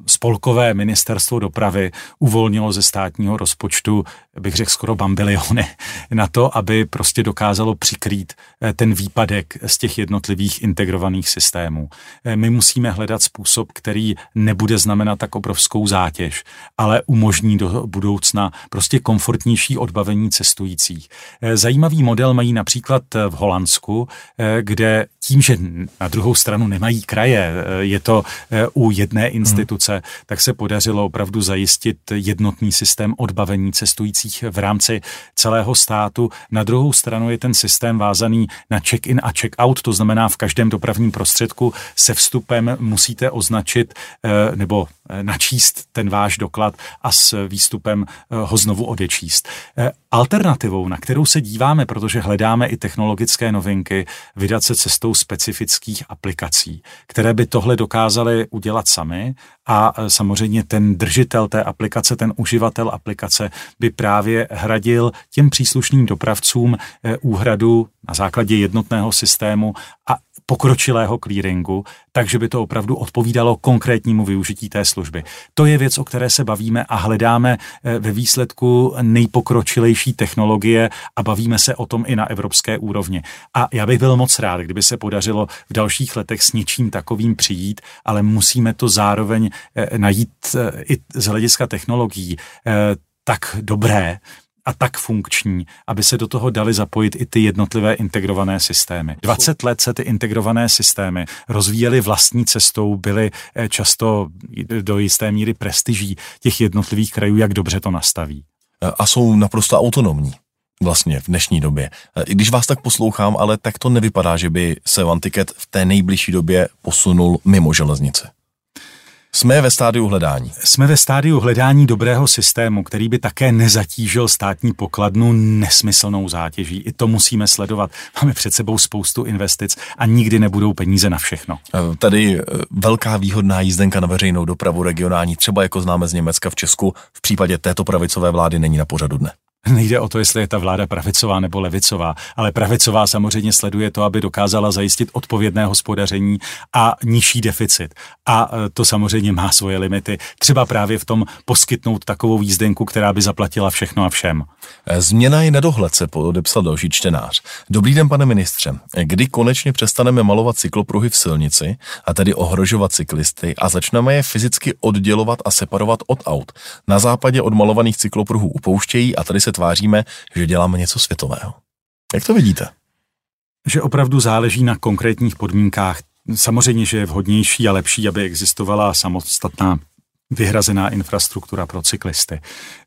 S2: spolkové ministerstvo dopravy uvolnilo ze státního rozpočtu, bych řekl skoro bambiliony, [laughs] na to, aby prostě dokázalo přikrýt eh, ten výpadek z těch jednotlivých integrovaných systémů. Eh, my musíme hledat způsob, který nebude znamenat tak obrovskou zátěž, ale umožní do budoucna prostě komfortnější odbavení cestujících. Eh, zajímavý model mají například v Holandsku, kde tím, že na druhou stranu nemají kraje, je to u jedné instituce, roce, tak se podařilo opravdu zajistit jednotný systém odbavení cestujících v rámci celého státu. Na druhou stranu je ten systém vázaný na check-in a check-out, to znamená v každém dopravním prostředku se vstupem musíte označit eh, nebo načíst ten váš doklad a s výstupem eh, ho znovu odečíst. Alternativou, na kterou se díváme, protože hledáme i technologické novinky, vydat se cestou specifických aplikací, které by tohle dokázaly udělat sami a samozřejmě ten držitel té aplikace, ten uživatel aplikace by právě hradil těm příslušným dopravcům úhradu na základě jednotného systému a pokročilého clearingu, takže by to opravdu odpovídalo konkrétnímu využití té služby. To je věc, o které se bavíme a hledáme eh, ve výsledku nejpokročilejší technologie a bavíme se o tom i na evropské úrovni. A já bych byl moc rád, kdyby se podařilo v dalších letech s něčím takovým přijít, ale musíme to zároveň eh, najít eh, i z hlediska technologií tak dobré, a tak funkční, aby se do toho dali zapojit i ty jednotlivé integrované systémy. 20 let se ty integrované systémy rozvíjely vlastní cestou, byly eh, často do jisté míry prestiží těch jednotlivých krajů, jak dobře to nastaví.
S1: A jsou naprosto autonomní vlastně v dnešní době. Eh, I když vás tak poslouchám, ale tak to nevypadá, že by se Vantiket v té nejbližší době posunul mimo železnice. Jsme ve stádiu hledání.
S2: Jsme ve stádiu hledání dobrého systému, který by také nezatížil státní pokladnu nesmyslnou zátěží. I to musíme sledovat. Máme před sebou spoustu investic a nikdy nebudou peníze na všechno.
S1: Eh, tady eh, velká výhodná jízdenka na veřejnou dopravu regionální, třeba jako známe z Německa v Česku, v případě této pravicové vlády není na pořadu dne.
S2: Nejde o to, jestli je ta vláda pravicová nebo levicová, ale pravicová samozřejmě sleduje to, aby dokázala zajistit odpovědné hospodaření a nižší deficit. A e, to samozřejmě má svoje limity. Třeba právě v tom poskytnout takovou jízdenku, která by zaplatila všechno a všem.
S1: E, změna je na dohled, se podepsal další čtenář. Dobrý den, pane ministře. E, kdy konečně přestaneme malovat cyklopruhy v silnici a tedy ohrožovat cyklisty a začneme je fyzicky oddělovat a separovat od aut? Na západě od malovaných cyklopruhů upouštějí a tady se tváříme, že děláme něco světového. Jak to vidíte?
S2: Že opravdu záleží na konkrétních podmínkách. Samozřejmě, že je vhodnější a lepší, aby existovala samostatná vyhrazená infrastruktura pro cyklisty.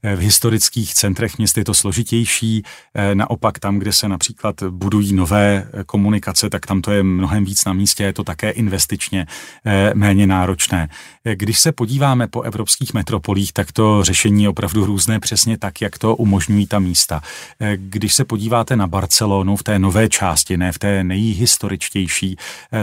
S2: Eh, v historických centrech měst je to složitější, eh, naopak tam, kde se například budují nové eh, komunikace, tak tam to je mnohem víc na místě, je to také investičně méně náročné. Když se podíváme po evropských metropolích, tak to řešení je opravdu různé přesně tak, jak to umožňují ta místa. Když se podíváte na Barcelonu v té nové části, ne v té nejhistoričtější,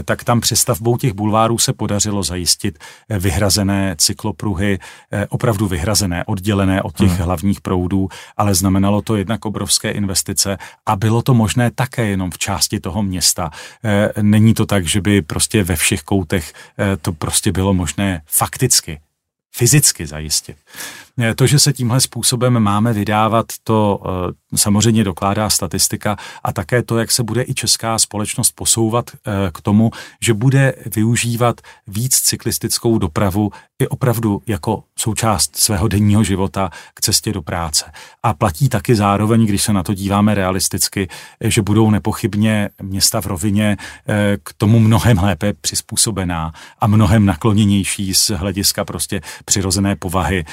S2: tak tam přestavbou těch bulvárů se podařilo zajistit vyhrazené cyklopruhy pruhy eh, opravdu vyhrazené, oddělené od těch hmm. hlavních proudů, ale znamenalo to jednak obrovské investice a bylo to možné také jenom v části toho města. Eh, není to tak, že by prostě ve všech koutech eh, to prostě bylo možné fakticky fyzicky zajistit. Eh, to, že se tímhle způsobem máme vydávat, to eh, samozřejmě dokládá statistika a také to, jak se bude i česká společnost posouvat eh, k tomu, že bude využívat víc cyklistickou dopravu i opravdu jako součást svého denního života k cestě do práce. A platí taky zároveň, když se na to díváme realisticky, že budou nepochybně města v rovině k tomu mnohem lépe přizpůsobená a mnohem nakloněnější z hlediska prostě přirozené povahy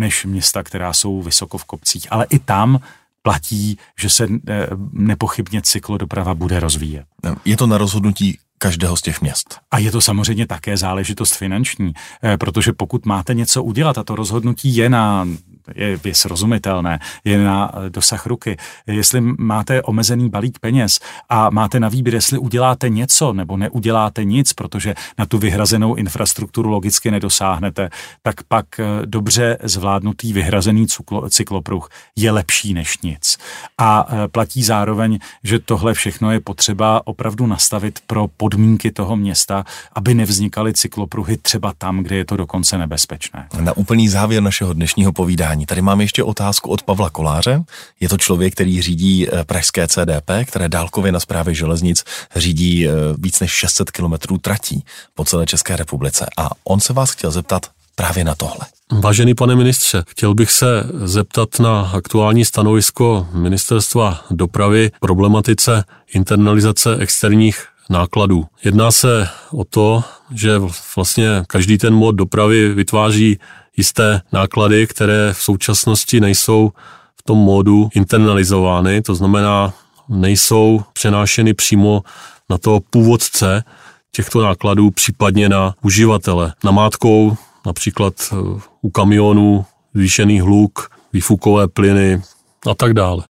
S2: než města, která jsou vysoko v kopcích. Ale i tam platí, že se eh, nepochybně cyklodoprava bude rozvíjet.
S1: Je to na rozhodnutí každého z těch měst.
S2: A je to samozřejmě také záležitost finanční, eh, protože pokud máte něco udělat a to rozhodnutí je na je, je srozumitelné, je na dosah ruky. Jestli máte omezený balík peněz a máte na výběr, jestli uděláte něco nebo neuděláte nic, protože na tu vyhrazenou infrastrukturu logicky nedosáhnete, tak pak eh, dobře zvládnutý vyhrazený cyklo, cyklopruh je lepší než nic. A eh, platí zároveň, že tohle všechno je potřeba opravdu nastavit pro podmínky toho města, aby nevznikaly cyklopruhy třeba tam, kde je to dokonce nebezpečné.
S1: Na úplný závěr našeho dnešního povídání vzdělání. Tady mám ještě otázku od Pavla Koláře. Je to člověk, který řídí eh, pražské CDP, které dálkově na správě železnic řídí eh, víc než 600 kilometrů tratí po celé České republice. A on se vás chtěl zeptat právě na tohle.
S4: Vážený pane ministře, chtěl bych se zeptat na aktuální stanovisko ministerstva dopravy problematice internalizace externích nákladů. Jedná se o to, že vlastně každý ten mod dopravy vytváří jisté náklady, které v současnosti nejsou v tom módu internalizovány, to znamená, nejsou přenášeny přímo na toho původce těchto nákladů, případně na uživatele. Namátkou například eh, u kamionů zvýšený hluk, výfukové plyny a tak dále.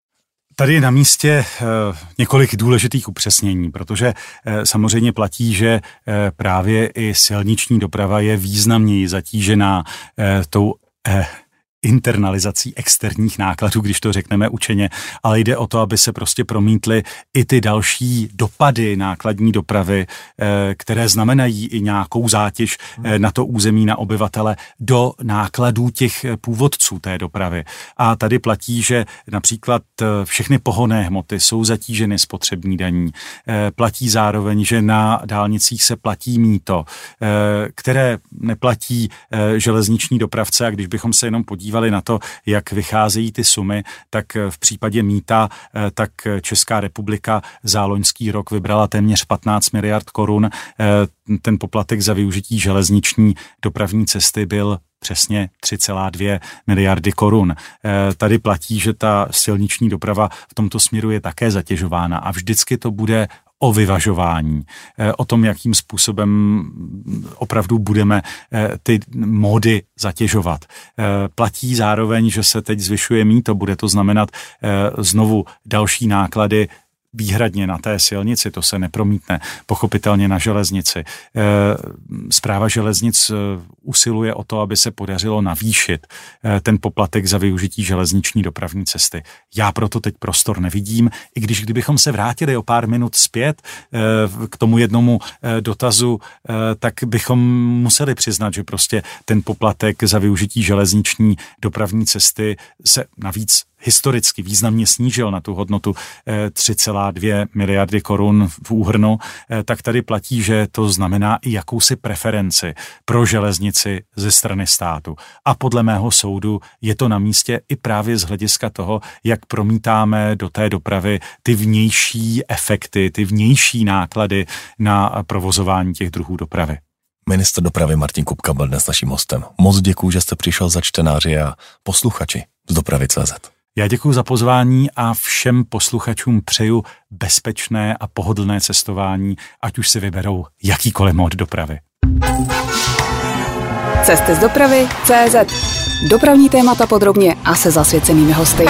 S2: Tady je na místě eh, několik důležitých upřesnění, protože eh, samozřejmě platí, že eh, právě i silniční doprava je významněji zatížená tou internalizací externích nákladů, když to řekneme učeně, ale jde o to, aby se prostě promítly i ty další dopady nákladní dopravy, eh, které znamenají i nějakou zátěž eh, na to území, na obyvatele, do nákladů těch původců té dopravy. A tady platí, že například eh, všechny pohonné hmoty jsou zatíženy spotřební daní. Platí zároveň, že na dálnicích se platí míto, které neplatí železniční dopravce a když bychom se jenom podívali podívali na to, jak vycházejí ty sumy, tak v případě mýta, eh, tak Česká republika za loňský rok vybrala téměř 15 miliard korun. Eh, ten poplatek za využití železniční dopravní cesty byl přesně 3,2 miliardy korun. Eh, tady platí, že ta silniční doprava v tomto směru je také zatěžována a vždycky to bude o vyvažování, eh, o tom, jakým způsobem opravdu budeme eh, ty módy zatěžovat. Eh, platí zároveň, že se teď zvyšuje míto, bude to znamenat znovu další náklady výhradně na té silnici, to se nepromítne pochopitelně na železnici. Zpráva eh, železnic eh, usiluje o to, aby se podařilo navýšit eh, ten poplatek za využití železniční dopravní cesty. Já proto teď prostor nevidím, i když kdybychom se vrátili o pár minut zpět k tomu jednomu dotazu, tak bychom museli přiznat, že prostě ten poplatek za využití železniční dopravní cesty se navíc historicky významně snížil na tu hodnotu 3,2 eh, miliardy korun v úhrnu, eh, tak tady platí, že to znamená i jakousi preferenci pro železnici ze strany státu. A podle mého soudu je to na místě i právě z hlediska toho, jak promítáme do té dopravy ty vnější efekty, ty vnější náklady na provozování těch druhů dopravy.
S1: Minister dopravy Martin Kupka byl dnes naším hostem. Moc děkuji, že jste přišel za čtenáři a posluchači z dopravy CZ.
S2: Já děkuji za pozvání a všem posluchačům přeju bezpečné a pohodlné cestování, ať už si vyberou jakýkoliv mod dopravy.
S3: Cesty z dopravy CZ. Dopravní témata podrobně a se zasvěcenými hosty.